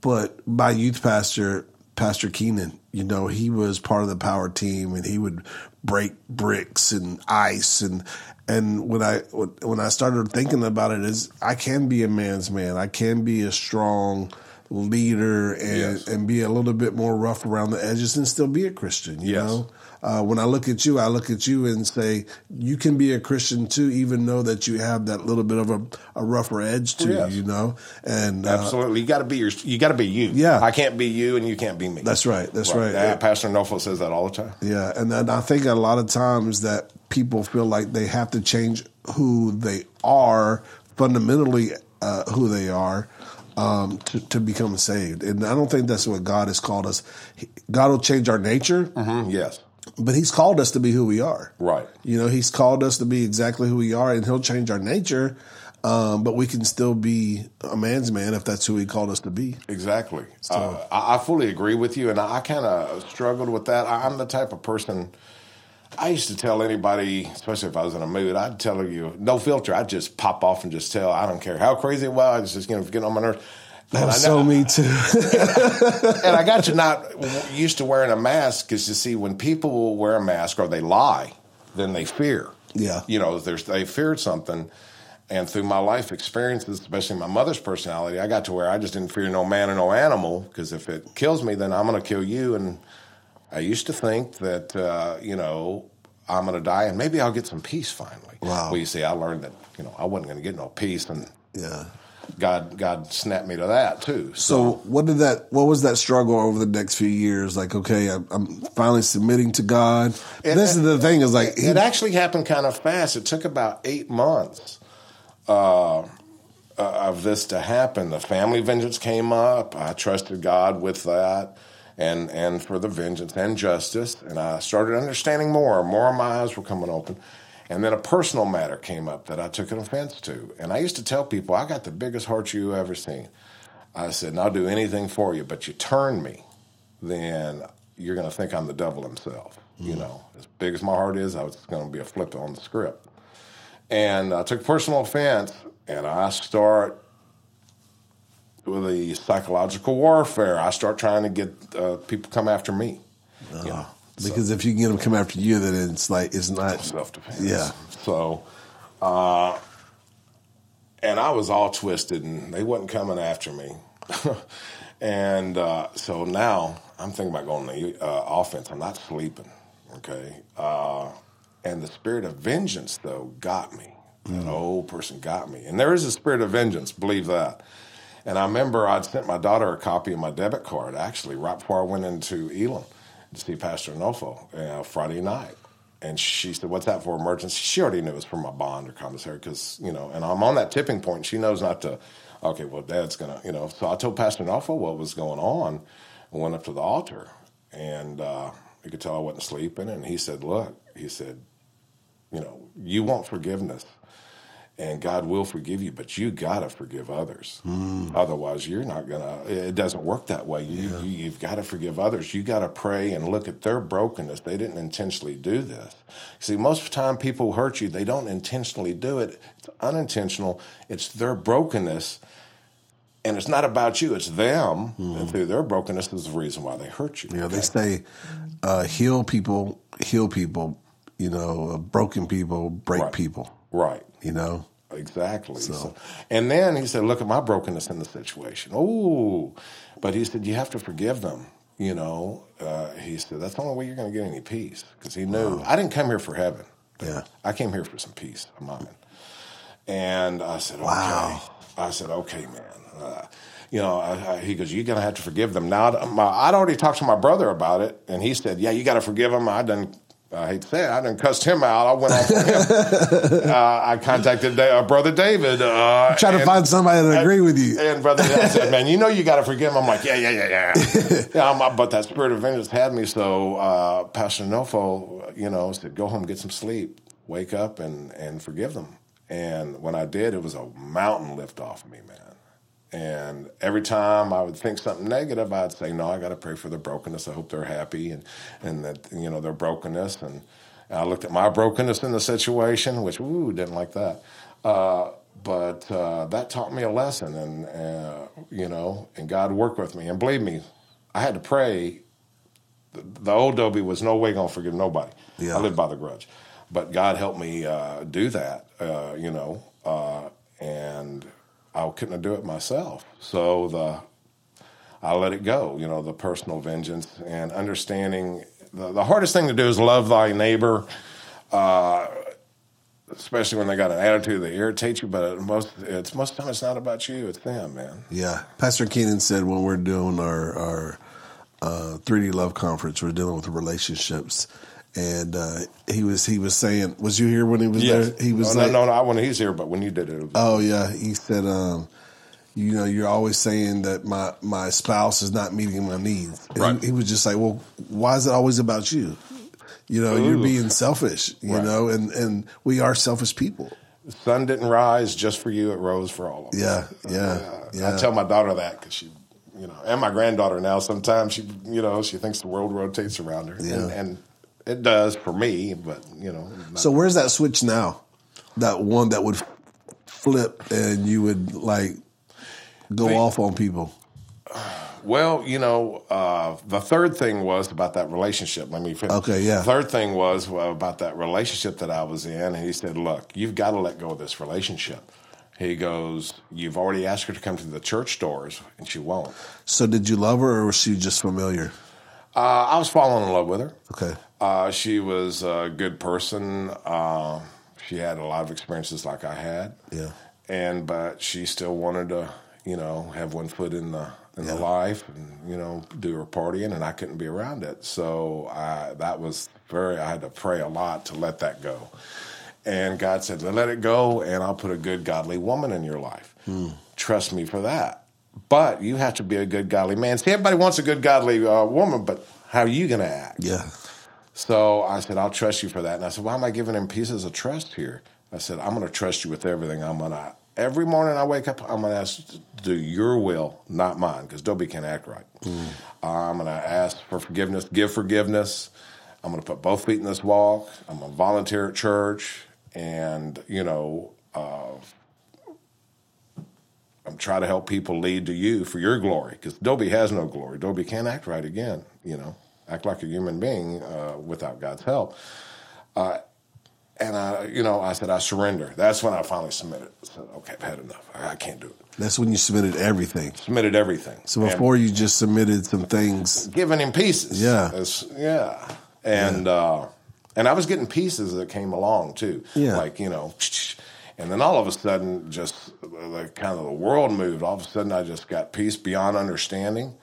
But my youth pastor, Pastor Keenan, you know, he was part of the power team, and he would break bricks and ice, and and when I when I started thinking about it, is I can be a man's man, I can be a strong leader, and Yes. and be a little bit more rough around the edges, and still be a Christian, you Yes. know. Uh, when I look at you, I look at you and say you can be a Christian too, even though that you have that little bit of a, a rougher edge to Yes. you, you know. And uh, Absolutely. You got to be your, you got to be you. Yeah. I can't be you and you can't be me. that's right. That's right. Yeah, Pastor Nofo says that all the time. Yeah, and then I think a lot of times that people feel like they have to change who they are fundamentally, uh, who they are. Um, to, to become saved, and I don't think that's what God has called us. God will change our nature, Mhm, Yes. but He's called us to be who we are. Right. You know, He's called us to be exactly who we are, and He'll change our nature. Um, but we can still be a man's man if that's who He called us to be. Exactly. Uh, I, fully agree with you, and I, kind of struggled with that. I'm the type of person. I used to tell anybody, especially if I was in a mood, I'd tell you no filter. I'd just pop off and just tell. I don't care how crazy it was. I was just you know getting on my nerves. And That's so me too. and I got to not used to wearing a mask because you see, when people will wear a mask or they lie, then they fear. Yeah. You know, there's they feared something. And through my life experiences, especially my mother's personality, I got to where I just didn't fear no man or no animal because if it kills me, then I'm going to kill you. And I used to think that, uh, you know, I'm going to die and maybe I'll get some peace finally. Wow. Well, you see, I learned that, you know, I wasn't going to get no peace. And yeah, God God snapped me to that too. So what did that? What was that struggle over the next few years? Like, okay, I'm, I'm finally submitting to God. It- this is the thing is like, it actually happened kind of fast. It took about eight months uh, uh, of this to happen. The family vengeance came up. I trusted God with that, and and for the vengeance and justice. And I started understanding more. More of my eyes were coming open. And then a personal matter came up that I took an offense to. And I used to tell people, I got the biggest heart you ever seen. I said, and I'll do anything for you, but you turn me, then you're going to think I'm the devil himself. You mm. know, as big as my heart is, I was going to be a flip on the script. And I took personal offense, and I start the psychological warfare. I start trying to get uh, people come after me. You know, because if you can get them come after you, then it's like it's not. self defense. Yeah. So, uh, and I was all twisted, and they wasn't coming after me. and uh, so now I'm thinking about going to the uh, offense. I'm not sleeping. Okay. Uh, and the spirit of vengeance, though, got me. That old person got me. And there is a spirit of vengeance, believe that. And I remember I'd sent my daughter a copy of my debit card, actually, right before I went into Elam to see Pastor Nofo uh, Friday night. And she said, What's that for emergency? She already knew it was for my bond or commissary because, you know, and I'm on that tipping point. She knows not to, okay, well, dad's going to, you know. So I told Pastor Nofo what was going on and went up to the altar. And uh, he could tell I wasn't sleeping. And he said, Look, he said, you know, you want forgiveness and God will forgive you, but you got to forgive others. Otherwise, you're not going to, it doesn't work that way. You, you, you've got to forgive others. You got to pray and look at their brokenness. They didn't intentionally do this. See, most of the time people hurt you, they don't intentionally do it. It's unintentional. It's their brokenness. And it's not about you, it's them. And through their brokenness is the reason why they hurt you. You know, they say uh, heal people, heal people. You know, uh, broken people break Right. people. Right. You know, Exactly. So, and then he said, "Look at my brokenness in the situation." Oh, but he said, "You have to forgive them." You know, uh, he said, "That's the only way you're going to get any peace." Because he knew I didn't come here for heaven. Yeah. I came here for some peace of mind. And I said, "Okay." Wow. I said, "Okay, man." Uh, you know, I, I, he goes, "You're going to have to forgive them." Now, my, I'd already talked to my brother about it, and he said, "Yeah, you got to forgive them." I done. I hate to say it, I done cussed him out. I went off on him. uh, I contacted uh, brother David. Uh, try to and- find somebody to agree with you. and brother David said, "Man, you know you got to forgive him." I'm like, "Yeah, yeah, yeah, yeah." yeah I'm, but that spirit of vengeance had me. So uh, Pastor Nofo, you know, said, "Go home, get some sleep, wake up, and and forgive them." And when I did, it was a mountain lift off of me, man. And every time I would think something negative, I'd say, "No, I got to pray for their brokenness. I hope they're happy, and and that you know their brokenness." And, and I looked at my brokenness in the situation, which ooh didn't like that. Uh, but uh, that taught me a lesson, and uh, you know, and God worked with me. And believe me, I had to pray. The, the old Dobie was no way going to forgive nobody. Yeah. I lived by the grudge, but God helped me uh, do that. Uh, you know, uh, and I couldn't do it myself. So the I let it go. You know, the personal vengeance and understanding. The, the hardest thing to do is love thy neighbor. Uh, especially when they got an attitude that irritates you. But most it's most time it's not about you; it's them, man. Yeah, Pastor Keenan said when we're doing our our uh, 3D Love conference, we're dealing with relationships, and uh, he was he was saying, was you here when he was there? He was no, like, no, no, no. When he's here, but when you did it, it oh yeah, he said, um, you know, you're always saying that my my spouse is not meeting my needs. And Right. he, he was just like, well, why is it always about you? You know, you're being selfish. You Right. know, and and we are selfish people. the sun didn't rise just for you; it rose for all of us. Yeah, yeah, Uh, yeah. I tell my daughter that because she, you know, and my granddaughter now. Sometimes she, you know, she thinks the world rotates around her, Yeah. and, and it does for me. But you know, So where's that switch now? That one that would flip and you would like go The- off on people. Well, you know, uh, the third thing was about that relationship. Let me finish. Okay, yeah. Third thing was about that relationship that I was in, and he said, "Look, you've got to let go of this relationship." He goes, "You've already asked her to come to the church doors, and she won't." So did you love her or was she just familiar? Uh, I was falling in love with her. Okay. Uh, she was a good person. Uh, she had a lot of experiences like I had. Yeah. and but she still wanted to, you know, have one foot in the in the life and you know do her partying, and I couldn't be around it. So I that was very. I had to pray a lot to let that go. And God said, "Let it go, and I'll put a good, godly woman in your life. Trust me for that." But you have to be a good, godly man. See, everybody wants a good, godly uh, woman, but how are you going to act? Yeah. So I said, I'll trust you for that. And I said, why am I giving him pieces of trust here? I said, I'm going to trust you with everything. I'm going to, every morning I wake up, I'm going to ask to do your will, not mine, because Dobie can't act right. Uh, I'm going to ask for forgiveness, give forgiveness. I'm going to put both feet in this walk. I'm going to volunteer at church. And, you know, uh, I'm trying to help people lead to you for your glory, because Dobie has no glory. Dobie can't act right again, you know, act like a human being uh, without God's help. Uh, and I, you know, I said I surrender. That's when I finally submitted. I said, okay, I've had enough. I, I can't do it. That's when you submitted everything. Submitted everything. So before you just submitted some things. And giving him pieces. Yeah. It's- yeah. And uh, and I was getting pieces that came along too. Yeah. Like you know, and then all of a sudden, just the kind of the world moved. All of a sudden, I just got peace beyond understanding.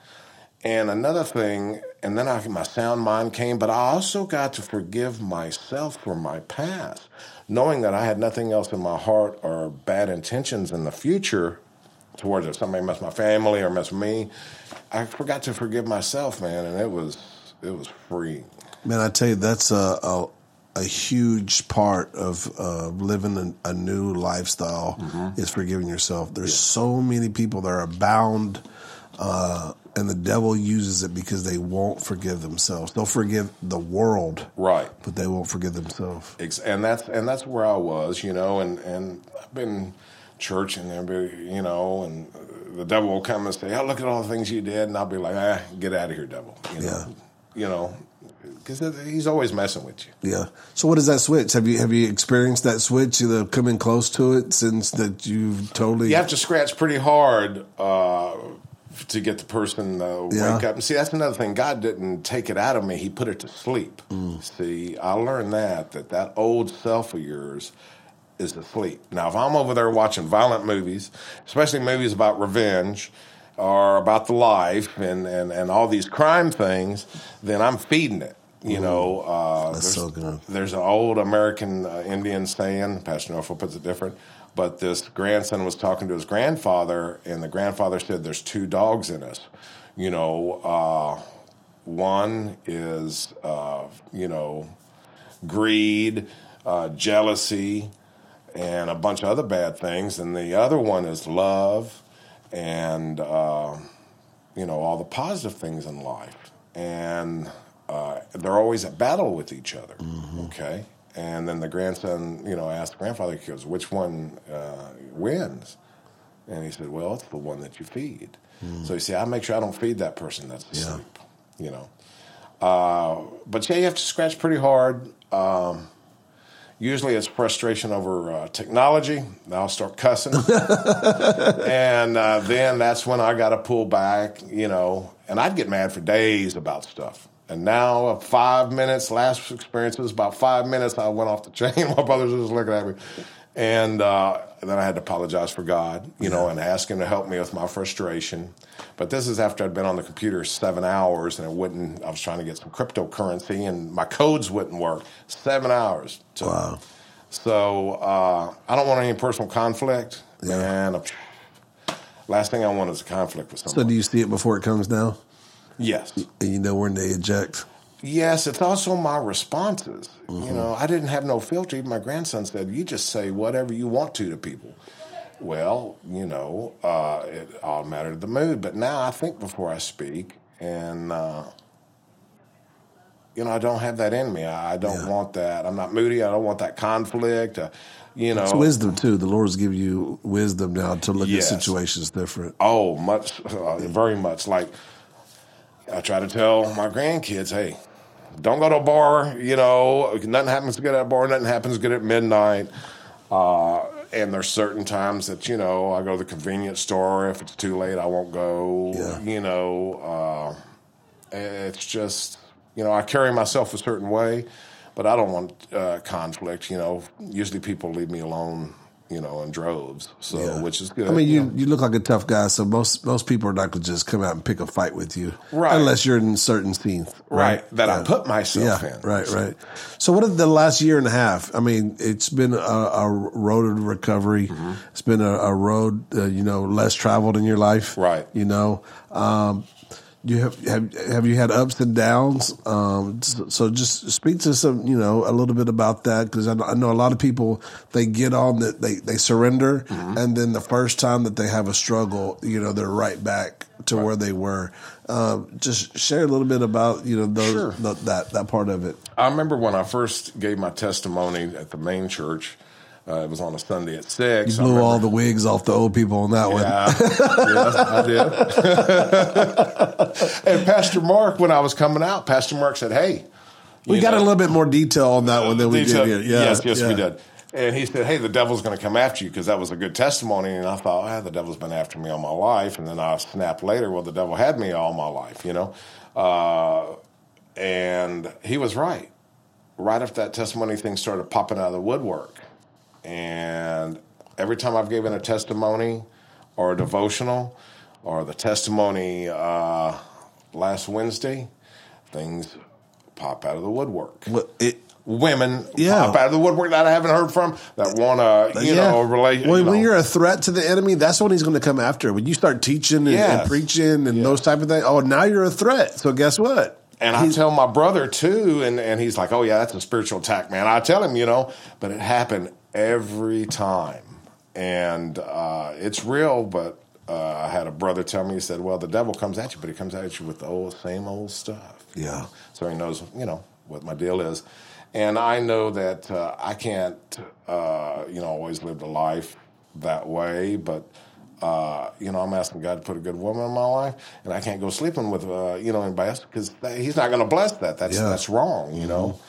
And another thing, and then I, my sound mind came, but I also got to forgive myself for my past, knowing that I had nothing else in my heart or bad intentions in the future towards if somebody messed my family or messed me. I forgot to forgive myself, man, and it was it was free. Man, I tell you, that's a a, a huge part of uh, living a, a new lifestyle is forgiving yourself. There's so many people that are bound, uh, and the devil uses it because they won't forgive themselves. They'll forgive the world, Right. but they won't forgive themselves. And that's and that's where I was, you know, and and I've been church and everybody, you know, and the devil will come and say, "Oh, look at all the things you did," and I'll be like, "Ah, get out of here, devil," you know, Yeah. you know, because he's always messing with you. Yeah. So, what is that switch? Have you have you experienced that switch? You coming close to it since that you've totally. You have to scratch pretty hard uh, to get the person to Yeah. wake up. And see, that's another thing. God didn't take it out of me; He put it to sleep. Mm. See, I learned that that that old self of yours is asleep. Now, if I'm over there watching violent movies, especially movies about revenge or about the life and and and all these crime things, then I'm feeding it. You know, uh, That's there's, so good. there's an old American uh, Indian saying, Pastor Nofo puts it different, but this grandson was talking to his grandfather, and the grandfather said, There's two dogs in us. You know, uh, one is, uh, you know, greed, uh, jealousy, and a bunch of other bad things, and the other one is love and, uh, you know, all the positive things in life. And uh, they're always at battle with each other. Okay. And then the grandson, you know, asked the grandfather, he goes, which one uh, wins? And he said, well, it's the one that you feed. So you see, I make sure I don't feed that person that's asleep, you know. Uh, but yeah, you have to scratch pretty hard. Um, usually it's frustration over uh, technology. I'll start cussing. and uh, then that's when I got to pull back, you know, and I'd get mad for days about stuff. And now, uh, five minutes, last experience was about five minutes, I went off the chain. My brothers was looking at me. And uh, then I had to apologize for God, you know, and ask Him to help me with my frustration. But this is after I'd been on the computer seven hours and it wouldn't, I was trying to get some cryptocurrency and my codes wouldn't work. Seven hours. So, Wow. so uh, I don't want any personal conflict. Yeah. And last thing I want is a conflict with So, do you see it before it comes down? Yes. And you know when they eject? Yes, it's also my responses. You know, I didn't have no filter. Even my grandson said, "You just say whatever you want to to people." Well, you know, uh, it all mattered the mood. But now I think before I speak, and uh, you know, I don't have that in me. I I don't Yeah. want that. I'm not moody. I don't want that conflict. Uh, you know, It's wisdom too. The Lord's give you wisdom now to look Yes. at situations different. Oh, much, uh, very much. Like I try to tell my grandkids, hey, don't go to a bar. You know, nothing happens good at a bar. Nothing happens good at midnight. Uh, and there's certain times that you know I go to the convenience store. If it's too late, I won't go. Yeah. You know, uh, it's just you know I carry myself a certain way, but I don't want uh, conflict. You know, usually people leave me alone you know, in droves. So, Yeah. which is good. I mean, you, know. you look like a tough guy, so most most people are not going to just come out and pick a fight with you, Right. Unless you're in certain scenes, right, that I put myself Yeah, in. right, right. So, what have the last year and a half? I mean, it's been a, a road to recovery. Mm-hmm. It's been a, a road, uh, you know, less traveled in your life, Right. You know, um, you have have have you had ups and downs? Um, so, so just speak to some, you know, a little bit about that because I, know- I know a lot of people they get on that they they surrender, Mm-hmm. and then the first time that they have a struggle, you know, they're right back to where they were. Um, just share a little bit about you know those Sure. the, that that part of it. I remember when I first gave my testimony at the main church. Uh, it was on a Sunday at six. You Blew all the wigs off the old people on that one. Yeah, yes, I did. and Pastor Mark, when I was coming out, Pastor Mark said, "Hey, We got know, a little bit more detail on that one than we detail- did. Yeah, yes, yes, yeah. we did." And he said, "Hey, the devil's going to come after you because that was a good testimony." And I thought, "Ah, the devil's been after me all my life." And then I snapped later, "Well, the devil had me all my life," you know. Uh, and he was right. Right after that testimony thing started popping out of the woodwork, and every time I've given a testimony or a devotional or the testimony uh, last Wednesday, things pop out of the woodwork. Well, it, Women Yeah. pop out of the woodwork that I haven't heard from that want to, you yeah. know, relate. Well, you when you're a threat to the enemy, that's when he's going to come after. When you start teaching and, and preaching and those type of things, oh, now you're a threat. So guess what? And I tell my brother too, and, and he's like, "Oh yeah, that's a spiritual attack, man." I tell him, you know, but it happened every time, and uh, it's real. But uh, I had a brother tell me, he said, "Well, the devil comes at you, but he comes at you with the old same old stuff." Yeah. so he knows, you know, what my deal is, and I know that uh, I can't, uh, you know, always live the life that way, but. Uh, you know, I'm asking God to put a good woman in my life, and I can't go sleeping with, uh, you know, anybody else because He's not going to bless that. That's Yeah. that's wrong, you know.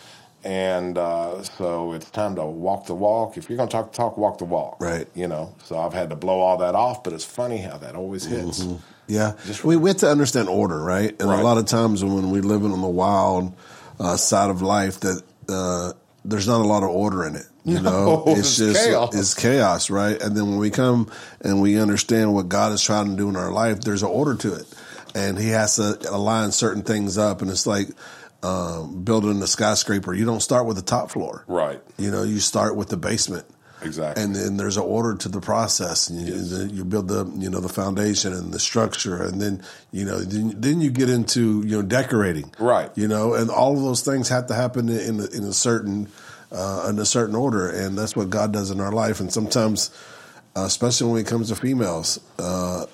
And uh, so it's time to walk the walk. If you're going to talk the talk, walk the walk. Right. You know. So I've had to blow all that off, but it's funny how that always hits. Yeah, we, we have to understand order, right? And Right. a lot of times when we live in on the wild uh, side of life, that uh, there's not a lot of order in it. You know, No, it's chaos. it's chaos, right? And then when we come and we understand what God is trying to do in our life, there's an order to it, and He has to align certain things up. And it's like um, building a skyscraper. You don't start with the top floor, Right. You know, you start with the basement. Exactly. And then there's an order to the process. And you, then you build the you know the foundation and the structure, and then you know then, then you get into you know decorating, Right. You know, and all of those things have to happen in a, in a certain uh, in a certain order, and that's what God does in our life. And sometimes, uh, especially when it comes to females, uh,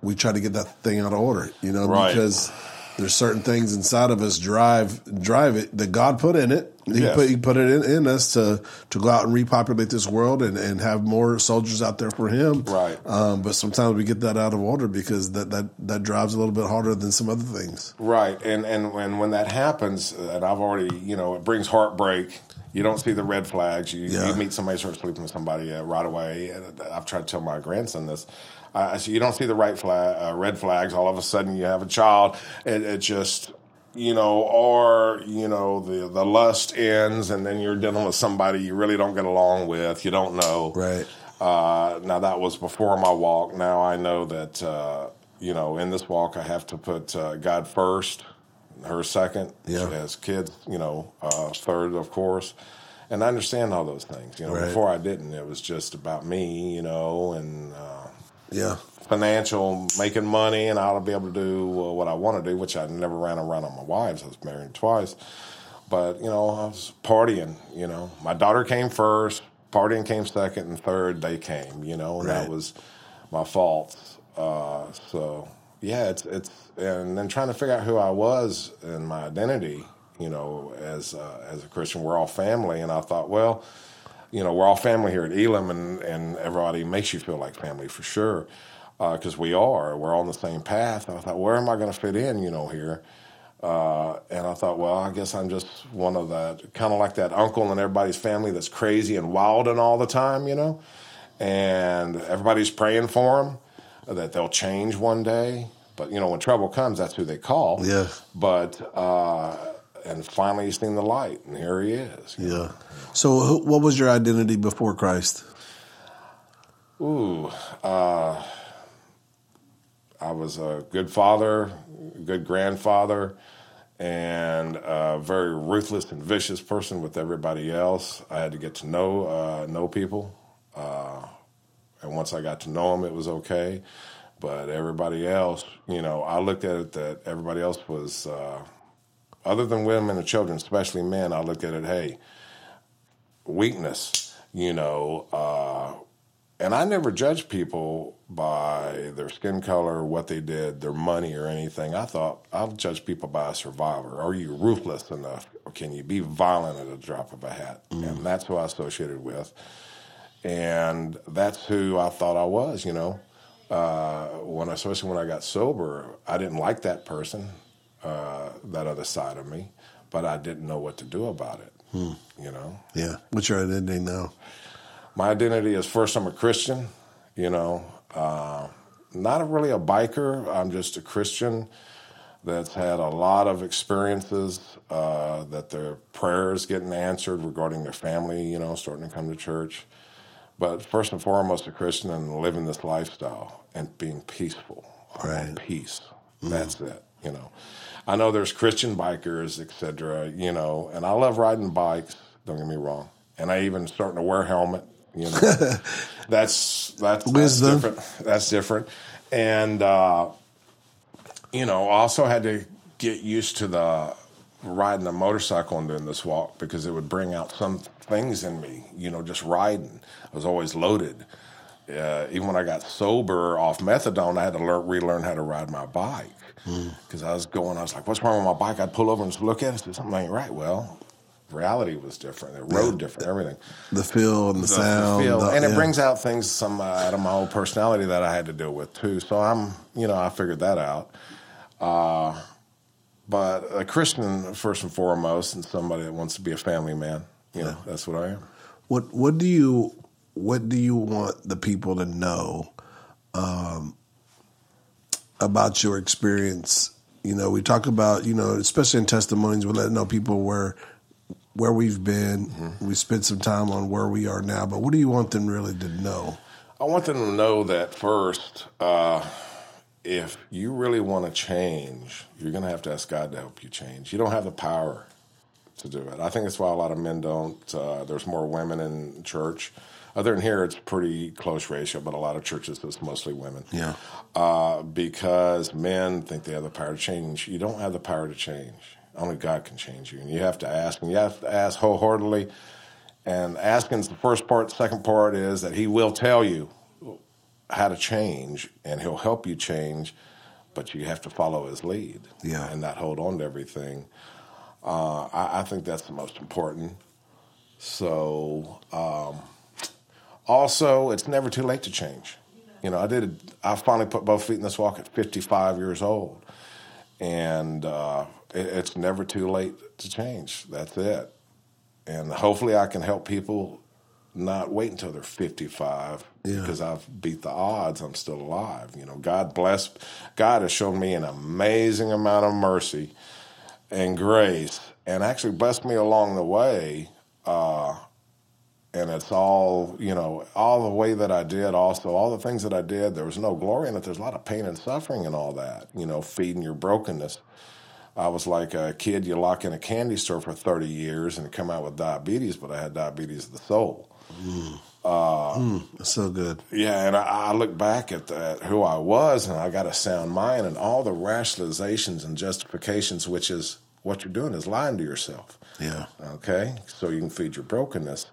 we try to get that thing out of order, you know, Right. because there's certain things inside of us drive drive it that God put in it. He Yes. put he put it in, in us to to go out and repopulate this world and, and have more soldiers out there for Him. Right. Um, but sometimes we get that out of order because that that that drives a little bit harder than some other things. Right, and and when when that happens, and I've already, you know, it brings heartbreak. You don't see the red flags. You, Yeah. you meet somebody start sleeping with somebody uh, right away. And I've tried to tell my grandson this. Uh, said, you don't see the right flag, uh, red flags. All of a sudden, you have a child. It, it just, you know, or you know, the the lust ends, and then you're dealing with somebody you really don't get along with. You don't know, Right. uh, now that was before my walk. Now I know that uh, you know in this walk I have to put uh, God first, her second, Yeah. as kids, you know, uh, third of course, and I understand all those things. You know, Right. before I didn't. It was just about me, you know, and uh, Yeah. financial, making money, and I ought to be able to do uh, what I want to do, which I never ran around on my wives. I was married twice. But, you know, I was partying, you know. My daughter came first, partying came second, and third, they came, you know, and Right. that was my fault. Uh, so, yeah, it's, it's, and then trying to figure out who I was and my identity, you know, as, uh, as a Christian. We're all family. And I thought, well, you know, we're all family here at Elam, and, and everybody makes you feel like family for sure, because we are. We're on the same path. And I thought, where am I going to fit in, you know, here? Uh, and I thought, well, I guess I'm just one of that, kind of like that uncle in everybody's family that's crazy and wild and all the time, you know? And everybody's praying for them that they'll change one day. But, you know, when trouble comes, that's who they call. Yeah. But, uh, and finally he's seen the light, and here he is. Yeah. So, who- what was your identity before Christ? Ooh, uh, I was a good father, good grandfather, and a very ruthless and vicious person with everybody else. I had to get to know uh, know people, uh, and once I got to know them, it was okay. But everybody else, you know, I looked at it that everybody else was, uh, other than women and children, especially men. I looked at it, hey, weakness, you know. Uh, and I never judged people by their skin color, what they did, their money, or anything. I thought I'll judge people by a survivor. Are you ruthless enough? Or can you be violent at a drop of a hat? Mm. And that's who I associated with. And that's who I thought I was, you know. Uh, when especially when I got sober, I didn't like that person, uh, that other side of me, but I didn't know what to do about it. Hmm. You know. Yeah. What's your identity now? My identity is first I'm a Christian. You know, uh, not really a biker. I'm just a Christian that's had a lot of experiences uh, that their prayers getting answered regarding their family. You know, starting to come to church. But first and foremost, a Christian and living this lifestyle and being peaceful. Right. Peace. Mm. That's it. You know, I know there's Christian bikers, etc. You know, and I love riding bikes. Don't get me wrong. And I even starting to wear a helmet. You know, that's that's, that's different. That's different. And uh, you know, also had to get used to the riding a motorcycle and doing this walk because it would bring out some things in me. You know, just riding. I was always loaded. Uh, even when I got sober off methadone, I had to learn, relearn how to ride my bike because. I was going. I was like, "What's wrong with my bike?" I'd pull over and look at it. and Something ain't right. Well, reality was different. The road yeah. different. Everything. The feel and the, the sound, the feel. The, and it yeah. brings out things some uh, out of my old personality that I had to deal with too. So I'm, you know, I figured that out. Uh, but a Christian first and foremost, and somebody that wants to be a family man. You know, that's what I am. What What do you What do you want the people to know um, about your experience? You know, we talk about you know, especially in testimonies, we let know people where where we've been. Mm-hmm. We spend some time on where we are now, but what do you want them really to know? I want them to know that first. Uh, if you really want to change, you're going to have to ask God to help you change. You don't have the power to do it. I think that's why a lot of men don't. Uh, there's more women in church. Other than here, it's pretty close ratio, but a lot of churches it's mostly women. Yeah. Uh, because men think they have the power to change. You don't have the power to change. Only God can change you, and you have to ask, and you have to ask wholeheartedly. And asking's the first part. The second part is that He will tell you how to change, and He'll help you change, but you have to follow His lead. Yeah. And not hold on to everything. Uh, I, I, think that's the most important. So, um, also, it's never too late to change. You know, I did. I finally put both feet in this walk at 55 years old, and uh, it, it's never too late to change. That's it. And hopefully, I can help people not wait until they're 55 yeah. because I've beat the odds. I'm still alive. You know, God bless. God has shown me an amazing amount of mercy and grace, and actually blessed me along the way. Uh, and it's all you know, all the way that I did. Also, all the things that I did. There was no glory in it. There's a lot of pain and suffering and all that. You know, feeding your brokenness. I was like a kid you lock in a candy store for 30 years and come out with diabetes, but I had diabetes of the soul. Mm. Uh, mm, so good. Yeah, and I, I, look back at that, who I was, and I got a sound mind, and all the rationalizations and justifications, which is what you're doing, is lying to yourself. Yeah. Okay, so you can feed your brokenness,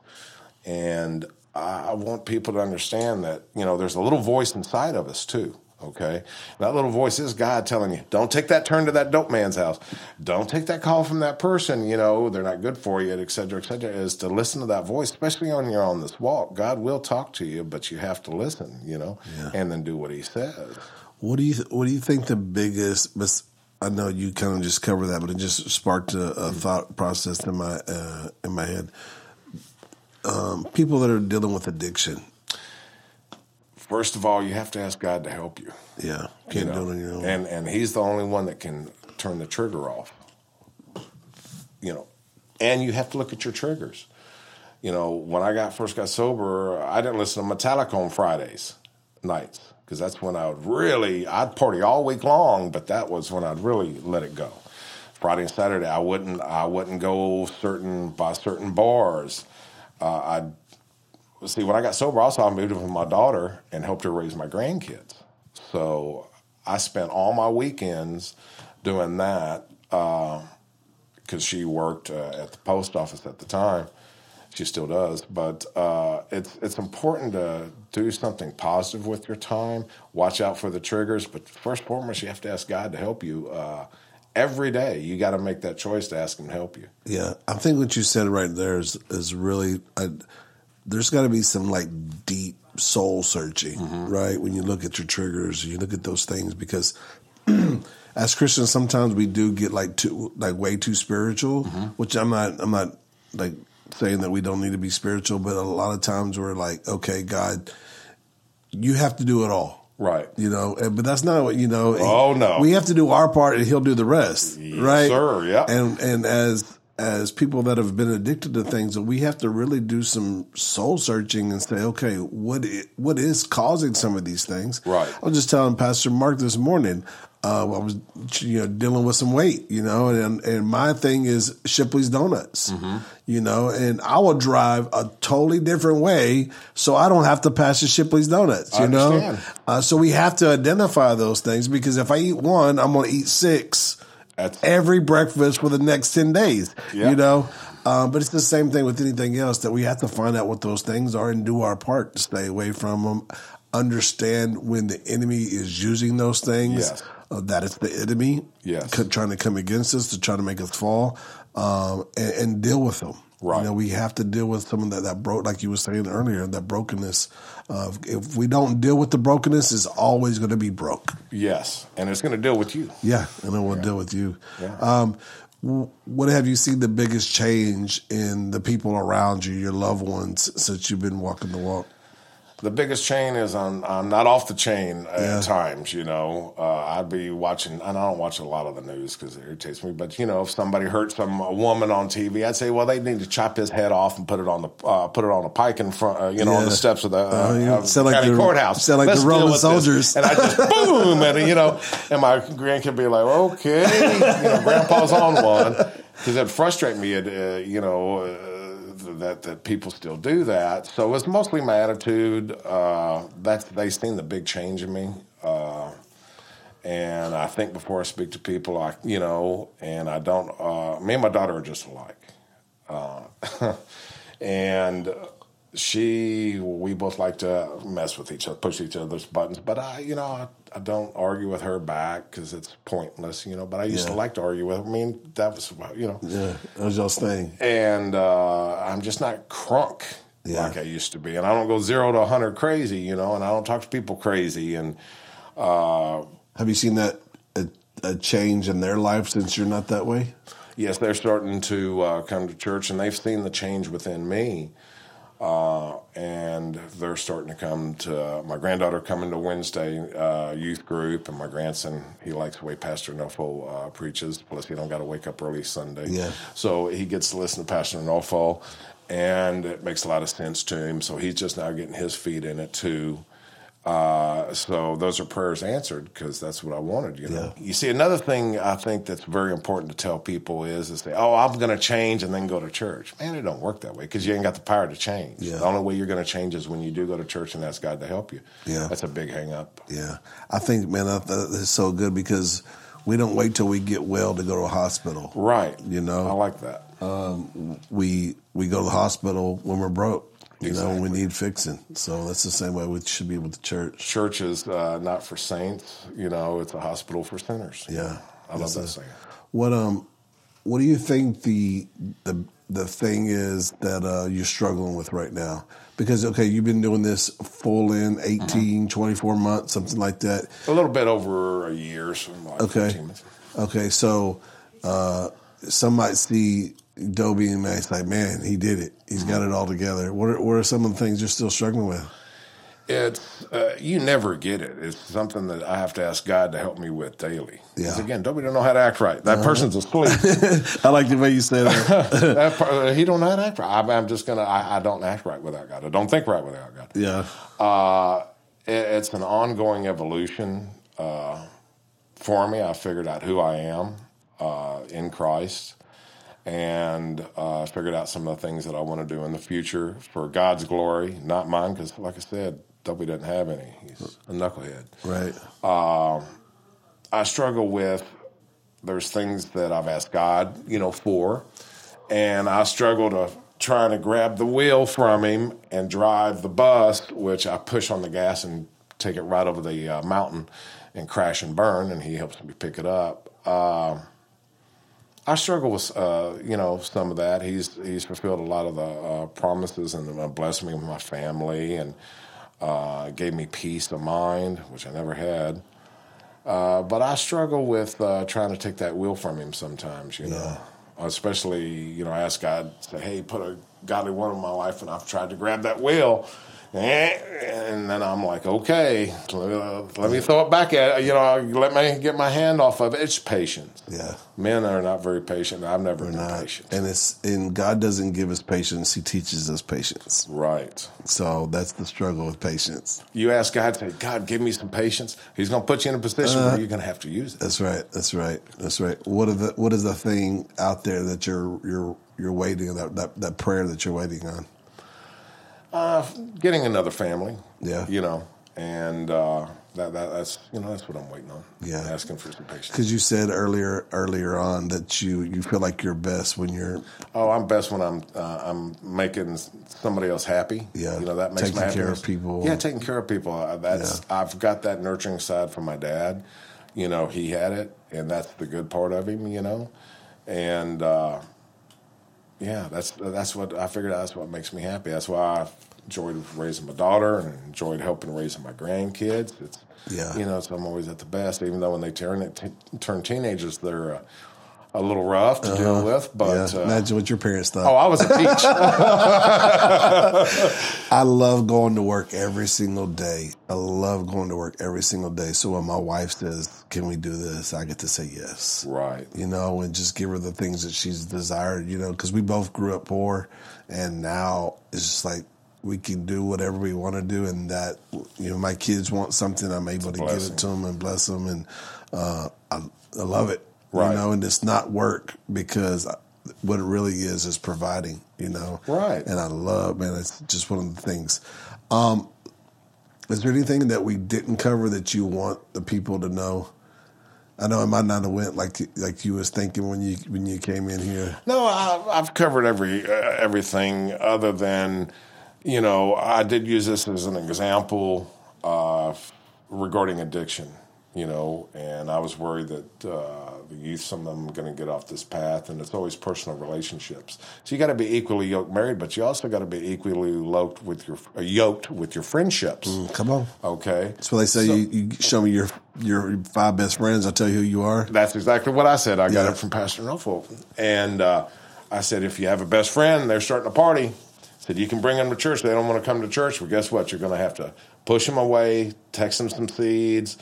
and I want people to understand that you know there's a little voice inside of us too. Okay. That little voice is God telling you, don't take that turn to that dope man's house. Don't take that call from that person, you know, they're not good for you, et cetera, et cetera, is to listen to that voice, especially when you're on this walk. God will talk to you, but you have to listen, you know, yeah. and then do what he says. What do you, what do you think the biggest, I know you kind of just covered that, but it just sparked a, a thought process in my, uh, in my head. Um, people that are dealing with addiction, First of all, you have to ask God to help you. Yeah, can't you know? do it on your own. And and He's the only one that can turn the trigger off. You know, and you have to look at your triggers. you know, when I got first got sober, I didn't listen to Metallica on Fridays nights because that's when I would really I'd party all week long, but that was when I'd really let it go. Friday and Saturday, I wouldn't I wouldn't go certain by certain bars. Uh, I'd see when I got sober. Also, I moved in with my daughter and helped her raise my grandkids. So I spent all my weekends doing that because uh, she worked uh, at the post office at the time. She still does, but uh, it's it's important to do something positive with your time. Watch out for the triggers, but first and foremost, you have to ask God to help you uh, every day. You got to make that choice to ask Him to help you. Yeah, I think what you said right there is is really. I, there's got to be some like deep soul searching, mm-hmm. right? When you look at your triggers, you look at those things because as Christians, sometimes we do get like too like way too spiritual, mm-hmm. which I'm not. I'm not like saying that we don't need to be spiritual, but a lot of times we're like, okay, God, you have to do it all. Right. You know, but that's not what, you know. Oh, no. We have to do our part and he'll do the rest. Yes, right. Sir. Yeah. And, and as, as people that have been addicted to things, we have to really do some soul searching and say, okay, what is, what is causing some of these things? Right. I was just telling Pastor Mark this morning. Uh, I was you know dealing with some weight, you know, and and my thing is Shipley's Donuts, mm-hmm. you know, and I will drive a totally different way so I don't have to pass the Shipley's Donuts, you know. Uh, so we have to identify those things because if I eat one, I'm going to eat six That's- every breakfast for the next ten days, yep. you know. Um, but it's the same thing with anything else that we have to find out what those things are and do our part to stay away from them. Understand when the enemy is using those things. Yes uh, that it's the enemy yes. trying to come against us to try to make us fall um, and, and, deal with them. Right. You know, we have to deal with some of that, that broke, like you were saying earlier, that brokenness. Uh, if we don't deal with the brokenness, it's always going to be broke. Yes. And it's going to deal with you. Yeah. And it will yeah. deal with you. Yeah. Um, what have you seen the biggest change in the people around you, your loved ones, since you've been walking the walk? The biggest chain is I'm, I'm not off the chain at times. You know, uh, I'd be watching, and I don't watch a lot of the news because it irritates me. But you know, if somebody hurt some a woman on TV, I'd say, well, they need to chop his head off and put it on the uh, put it on a pike in front, uh, you know, yeah. on the steps of the uh, uh county like the, courthouse. Sound like Let's the Roman soldiers. This. And I just boom, and you know, and my grandkid be like, okay, you know, Grandpa's on one because it frustrate me. It, uh, you know uh, that that people still do that. So it's mostly my attitude. Uh, that's they've seen the big change in me. Uh, and I think before I speak to people, I you know, and I don't. Uh, me and my daughter are just alike, uh, and she we both like to mess with each other, push each other's buttons. But I, you know, I, I don't argue with her back because it's pointless, you know. But I used yeah. to like to argue with her. I mean, that was, you know, yeah, that was your thing. And uh, I'm just not crunk yeah. like I used to be, and I don't go zero to hundred crazy, you know, and I don't talk to people crazy. And uh, have you seen that a, a, change in their life since you're not that way? Yes, they're starting to uh, come to church, and they've seen the change within me. Uh, and they're starting to come to my granddaughter coming to Wednesday uh, youth group, and my grandson he likes the way Pastor Nofo uh, preaches. Plus, he don't got to wake up early Sunday, yeah. So he gets to listen to Pastor Nofo, and it makes a lot of sense to him. So he's just now getting his feet in it too. Uh, so those are prayers answered because that's what I wanted. You know, yeah. you see, another thing I think that's very important to tell people is is say, "Oh, I'm going to change and then go to church." Man, it don't work that way because you ain't got the power to change. Yeah. The only way you're going to change is when you do go to church and ask God to help you. Yeah, that's a big hang up. Yeah, I think, man, that, that is so good because we don't wait till we get well to go to a hospital. Right. You know, I like that. Um, we we go to the hospital when we're broke. You exactly. know, we need fixing. So that's the same way we should be with the church. Church is uh, not for saints. You know, it's a hospital for sinners. Yeah, I love that saying. What um, what do you think the the the thing is that uh, you're struggling with right now? Because okay, you've been doing this full in 18, mm-hmm. 24 months, something like that. A little bit over a year. So like okay. Okay, so uh, some might see Dobie and say, like, man, he did it. He's got it all together. What are, what are some of the things you're still struggling with? It's uh, you never get it. It's something that I have to ask God to help me with daily. Yeah. Again, Dobie don't know how to act right. That person's asleep. I like the way you said that. that per- he don't know how to act right. I'm, I'm just gonna. I, I don't act right without God. I don't think right without God. yeah. Uh, it, it's an ongoing evolution uh, for me. I figured out who I am uh, in Christ, and uh, figured out some of the things that I want to do in the future for God's glory, not mine. Because, like I said, Dobie doesn't have any. He's a knucklehead. Right. I struggle with there's things that I've asked God, you know, for, and I struggle to trying to grab the wheel from him and drive the bus, which I push on the gas and take it right over the uh, mountain and crash and burn, and he helps me pick it up. I struggle with, uh, you know, some of that. He's he's fulfilled a lot of the uh, promises and blessed me with my family and uh, gave me peace of mind, which I never had. Uh, but I struggle with uh, trying to take that wheel from him sometimes, you know. Especially, you know, I ask God, say, hey, put a godly one in my life, and I've tried to grab that wheel. And then I'm like, okay, let me, uh, throw it back at you know, let me get my hand off of it. It's patience. Yeah. Men are not very patient. I've never been Not- patient. and it's and God doesn't give us patience; He teaches us patience. Right. So that's the struggle with patience. You ask God, say, God, give me some patience. He's going to put you in a position where you're going to have to use it. That's right. That's right. That's right. What are the what is the thing out there that you're you're you're waiting that that, that prayer that you're waiting on? Uh, getting another family. Yeah. You know, and uh, that, that that's you know that's what I'm waiting on. Yeah. Asking for some patience. Because you said earlier earlier on that you you feel like you're best when you're Oh, I'm best when I'm uh, I'm making somebody else happy. Yeah. You know that makes Taking my care of people. Yeah, taking care of people. Uh, That's I've got that nurturing side from my dad. You know, he had it, and that's the good part of him. You know, and uh, yeah, that's that's what I figured. out That's what makes me happy. That's why I enjoyed raising my daughter and enjoyed helping raising my grandkids. It's Yeah. you know, so I'm always at the best. Even though when they turn t- turn teenagers, they're uh, a little rough to deal with. But Uh-huh. yeah. uh, Imagine what your parents thought. oh, I was a teach. I love going to work every single day. I love going to work every single day. So when my wife says, "Can we do this?" I get to say yes. right. You know, and just give her the things that she's desired. You know, because we both grew up poor, and now it's just like we can do whatever we want to do, and that you know, my kids want something, I'm able to give it to them and bless them, and uh, I, I love it. Right. You know, and it's not work because what it really is is providing. You know, Right. And I love, man. It's just one of the things. Um, is there anything that we didn't cover that you want the people to know? I know it might not have went like like you was thinking when you when you came in here. No, I, I've covered every uh, everything other than, you know, I did use this as an example uh, regarding addiction. You know, and I was worried that uh, the youth, some of them, are going to get off this path, and it's always personal relationships. So you got to be equally yoked married, but you also got to be equally yoked with your uh, yoked with your friendships. Come on. Okay, That's what they say. So- you, you show me your your five best friends. I'll tell you who you are. That's exactly what I said. I got Yeah. it from Pastor Nofo. And uh, I said, if you have a best friend, they're starting a party. I said, you can bring them to church. They don't want to come to church. Well, guess what? You're going to have to push them away, text them some seeds.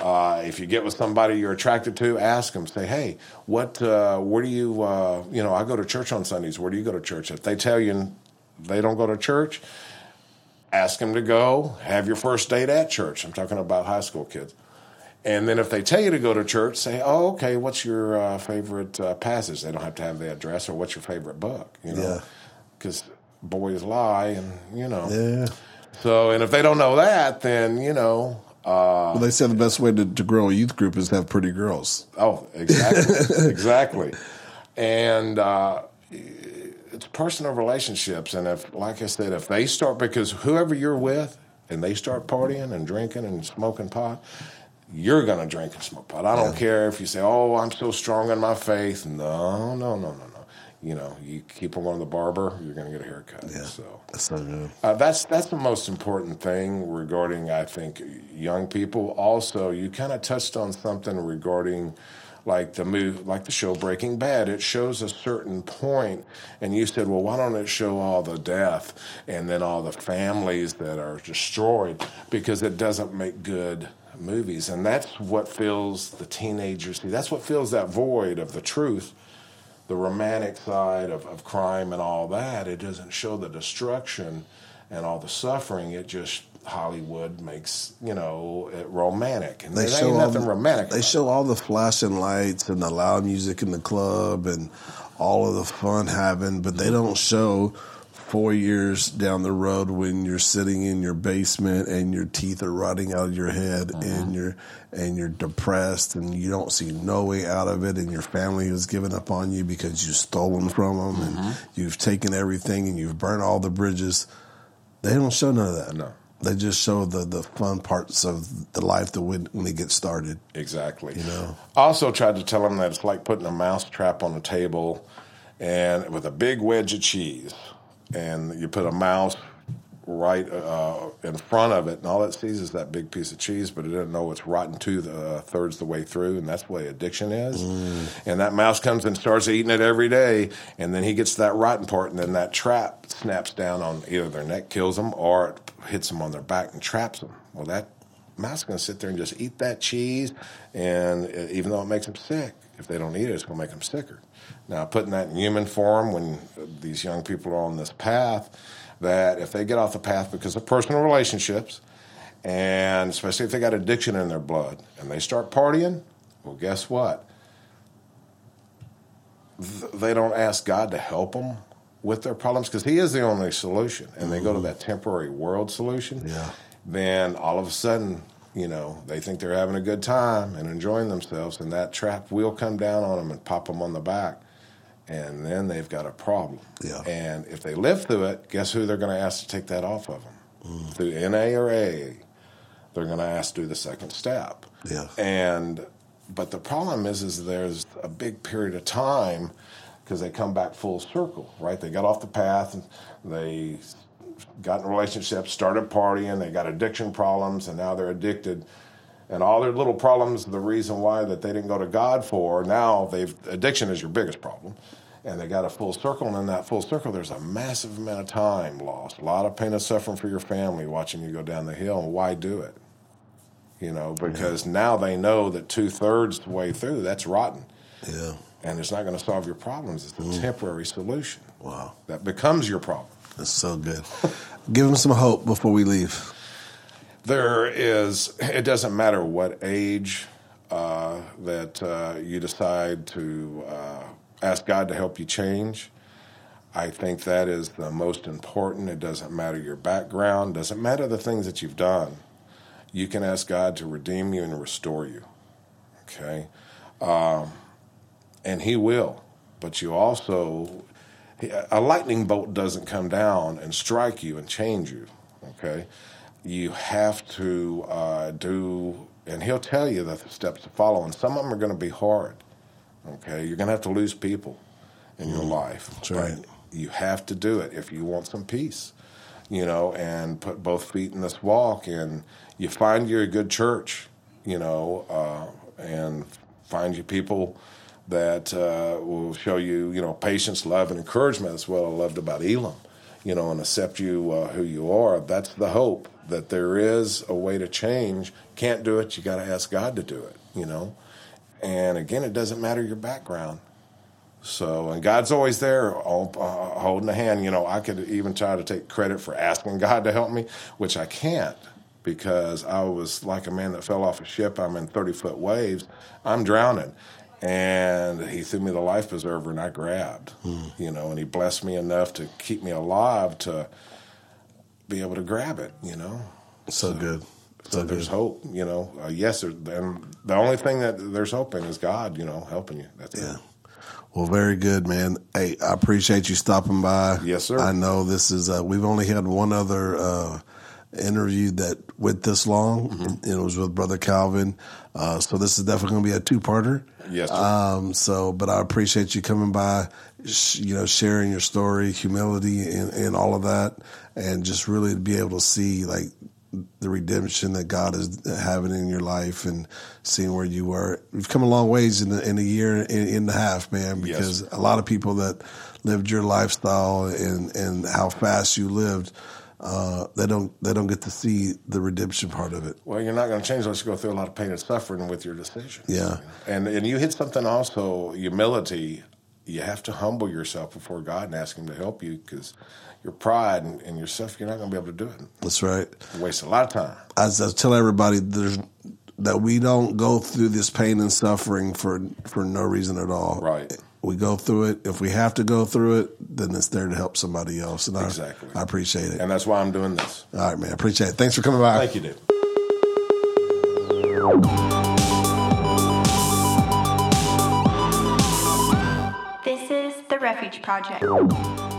Uh, if you get with somebody you're attracted to, ask them. Say, hey, what? Uh, where do you? Uh, you know, I go to church on Sundays. Where do you go to church? If they tell you they don't go to church, ask them to go. Have your first date at church. I'm talking about high school kids. And then if they tell you to go to church, say, "Oh, okay. What's your uh, favorite uh, passage?" They don't have to have the address or what's your favorite book. You know, Yeah. because boys lie, and you know. Yeah. So, and if they don't know that, then you know. Uh, Well, they said the best way to, to grow a youth group is to have pretty girls. oh, exactly, exactly. And uh, it's personal relationships, and if, like I said, if they start because whoever you're with, and they start partying and drinking and smoking pot, you're going to drink and smoke pot. I don't care if you say, "Oh, I'm so strong in my faith." No, no, no, no, no. You know, you keep them on the barber, you're going to get a haircut. So That's so good. uh, that's that's the most important thing regarding, I think, young people. Also, you kind of touched on something regarding like the move, like the show Breaking Bad. It shows a certain point, and you said, well, why don't it show all the death and then all the families that are destroyed because it doesn't make good movies, and that's what fills the teenagers. That's what fills that void of the truth the romantic side of, of crime and all that. It doesn't show the destruction and all the suffering. It just Hollywood makes you know it romantic, and They there show ain't nothing the- romantic. They show all the flashing lights and the loud music in the club and all of the fun having, but they don't show four years down the road when you're sitting in your basement and your teeth are rotting out of your head Uh-huh. and you're and you're depressed and you don't see no way out of it and your family has given up on you because you've stolen from them Uh-huh. and you've taken everything and you've burnt all the bridges. They don't show none of that. No. They just show the, the fun parts of the life that when, when they get started. Exactly. You know? I also tried to tell them that it's like putting a mouse trap on a table and with a big wedge of cheese. And you put a mouse right uh, in front of it, and all it sees is that big piece of cheese, but it doesn't know it's rotten two uh, thirds the way through, and that's the way addiction is. And that mouse comes and starts eating it every day, and then he gets to that rotten part, and then that trap snaps down on either their neck, kills them, or it hits them on their back and traps them. Well, that mouse is going to sit there and just eat that cheese, and uh, even though it makes them sick, if they don't eat it, it's going to make them sicker. Now, putting that in human form when these young people are on this path, that if they get off the path because of personal relationships, and especially if they got addiction in their blood, and they start partying, well, guess what? Th- They don't ask God to help them with their problems because He is the only solution, and they go to mm-hmm. that temporary world solution Yeah. then all of a sudden, you know, they think they're having a good time and enjoying themselves, and that trap will come down on them and pop them on the back, and then they've got a problem. Yeah. And if they live through it, guess who they're going to ask to take that off of them? Mm. Through NA or AA, they're going to ask to do the second step. Yeah. And but the problem is, is there's a big period of time because they come back full circle, right? They got off the path and they got in relationships, started partying, they got addiction problems, and now they're addicted. And all their little problems, the reason why that they didn't go to God for, now they've addiction is your biggest problem. And they got a full circle, and in that full circle, there's a massive amount of time lost, a lot of pain and suffering for your family watching you go down the hill. And why do it? You know, because now they know that two thirds the way through, that's rotten. Yeah. And it's not going to solve your problems. It's a temporary solution Wow. that becomes your problem. That's so good. Give them some hope before we leave. There is, it doesn't matter what age uh, that uh, you decide to uh, ask God to help you change. I think that is the most important. It doesn't matter your background, doesn't matter the things that you've done. You can ask God to redeem you and restore you. Okay? Um, and He will. But you also, a lightning bolt doesn't come down and strike you and change you. Okay? You have to uh, do, and He'll tell you the steps to follow, and some of them are going to be hard. Okay? You're going to have to lose people in your life. That's right. You have to do it if you want some peace, you know, and put both feet in this walk. And you find you a good church, you know, uh, and find you people that uh, will show you, you know, patience, love, and encouragement. That's what I loved about Elam, you know, and accept you uh, who you are. That's the hope that there is a way to change. Can't do it, you got to ask God to do it, you know. And again, it doesn't matter your background. So, and God's always there all, uh, holding a hand. You know, I could even try to take credit for asking God to help me, which I can't because I was like a man that fell off a ship. I'm in 30 foot waves. I'm drowning. And he threw me the life preserver and I grabbed, you know, and he blessed me enough to keep me alive to be able to grab it, you know. So good. So there's hope, you know. Uh, yes, there, and the only thing that there's hope in is God, you know, helping you. That's Yeah. it. Well, very good, man. Hey, I appreciate you stopping by. Yes, sir. I know this is. Uh, we've only had one other uh, interview that went this long, Mm-hmm. it was with Brother Calvin. Uh, so this is definitely going to be a two-parter. Yes, sir. Um, so, but I appreciate you coming by, sh- you know, sharing your story, humility, and, and all of that, and just really to be able to see like the redemption that God is having in your life and seeing where you were. You've come a long ways in, the, in a year and in a half, man, because yes. a lot of people that lived your lifestyle and, and how fast you lived, uh, they don't they don't get to see the redemption part of it. Well, you're not going to change unless you go through a lot of pain and suffering with your decisions. Yeah, and and you hit something also humility. You have to humble yourself before God and ask Him to help you because your pride and, and yourself, you're not going to be able to do it. That's right. You waste a lot of time. As I tell everybody, there's that we don't go through this pain and suffering for for no reason at all. Right. We go through it. If we have to go through it, then it's there to help somebody else. And exactly. I, I appreciate it. And that's why I'm doing this. All right, man. I appreciate it. Thanks for coming by. Thank you, dude. This is the Refuge Project.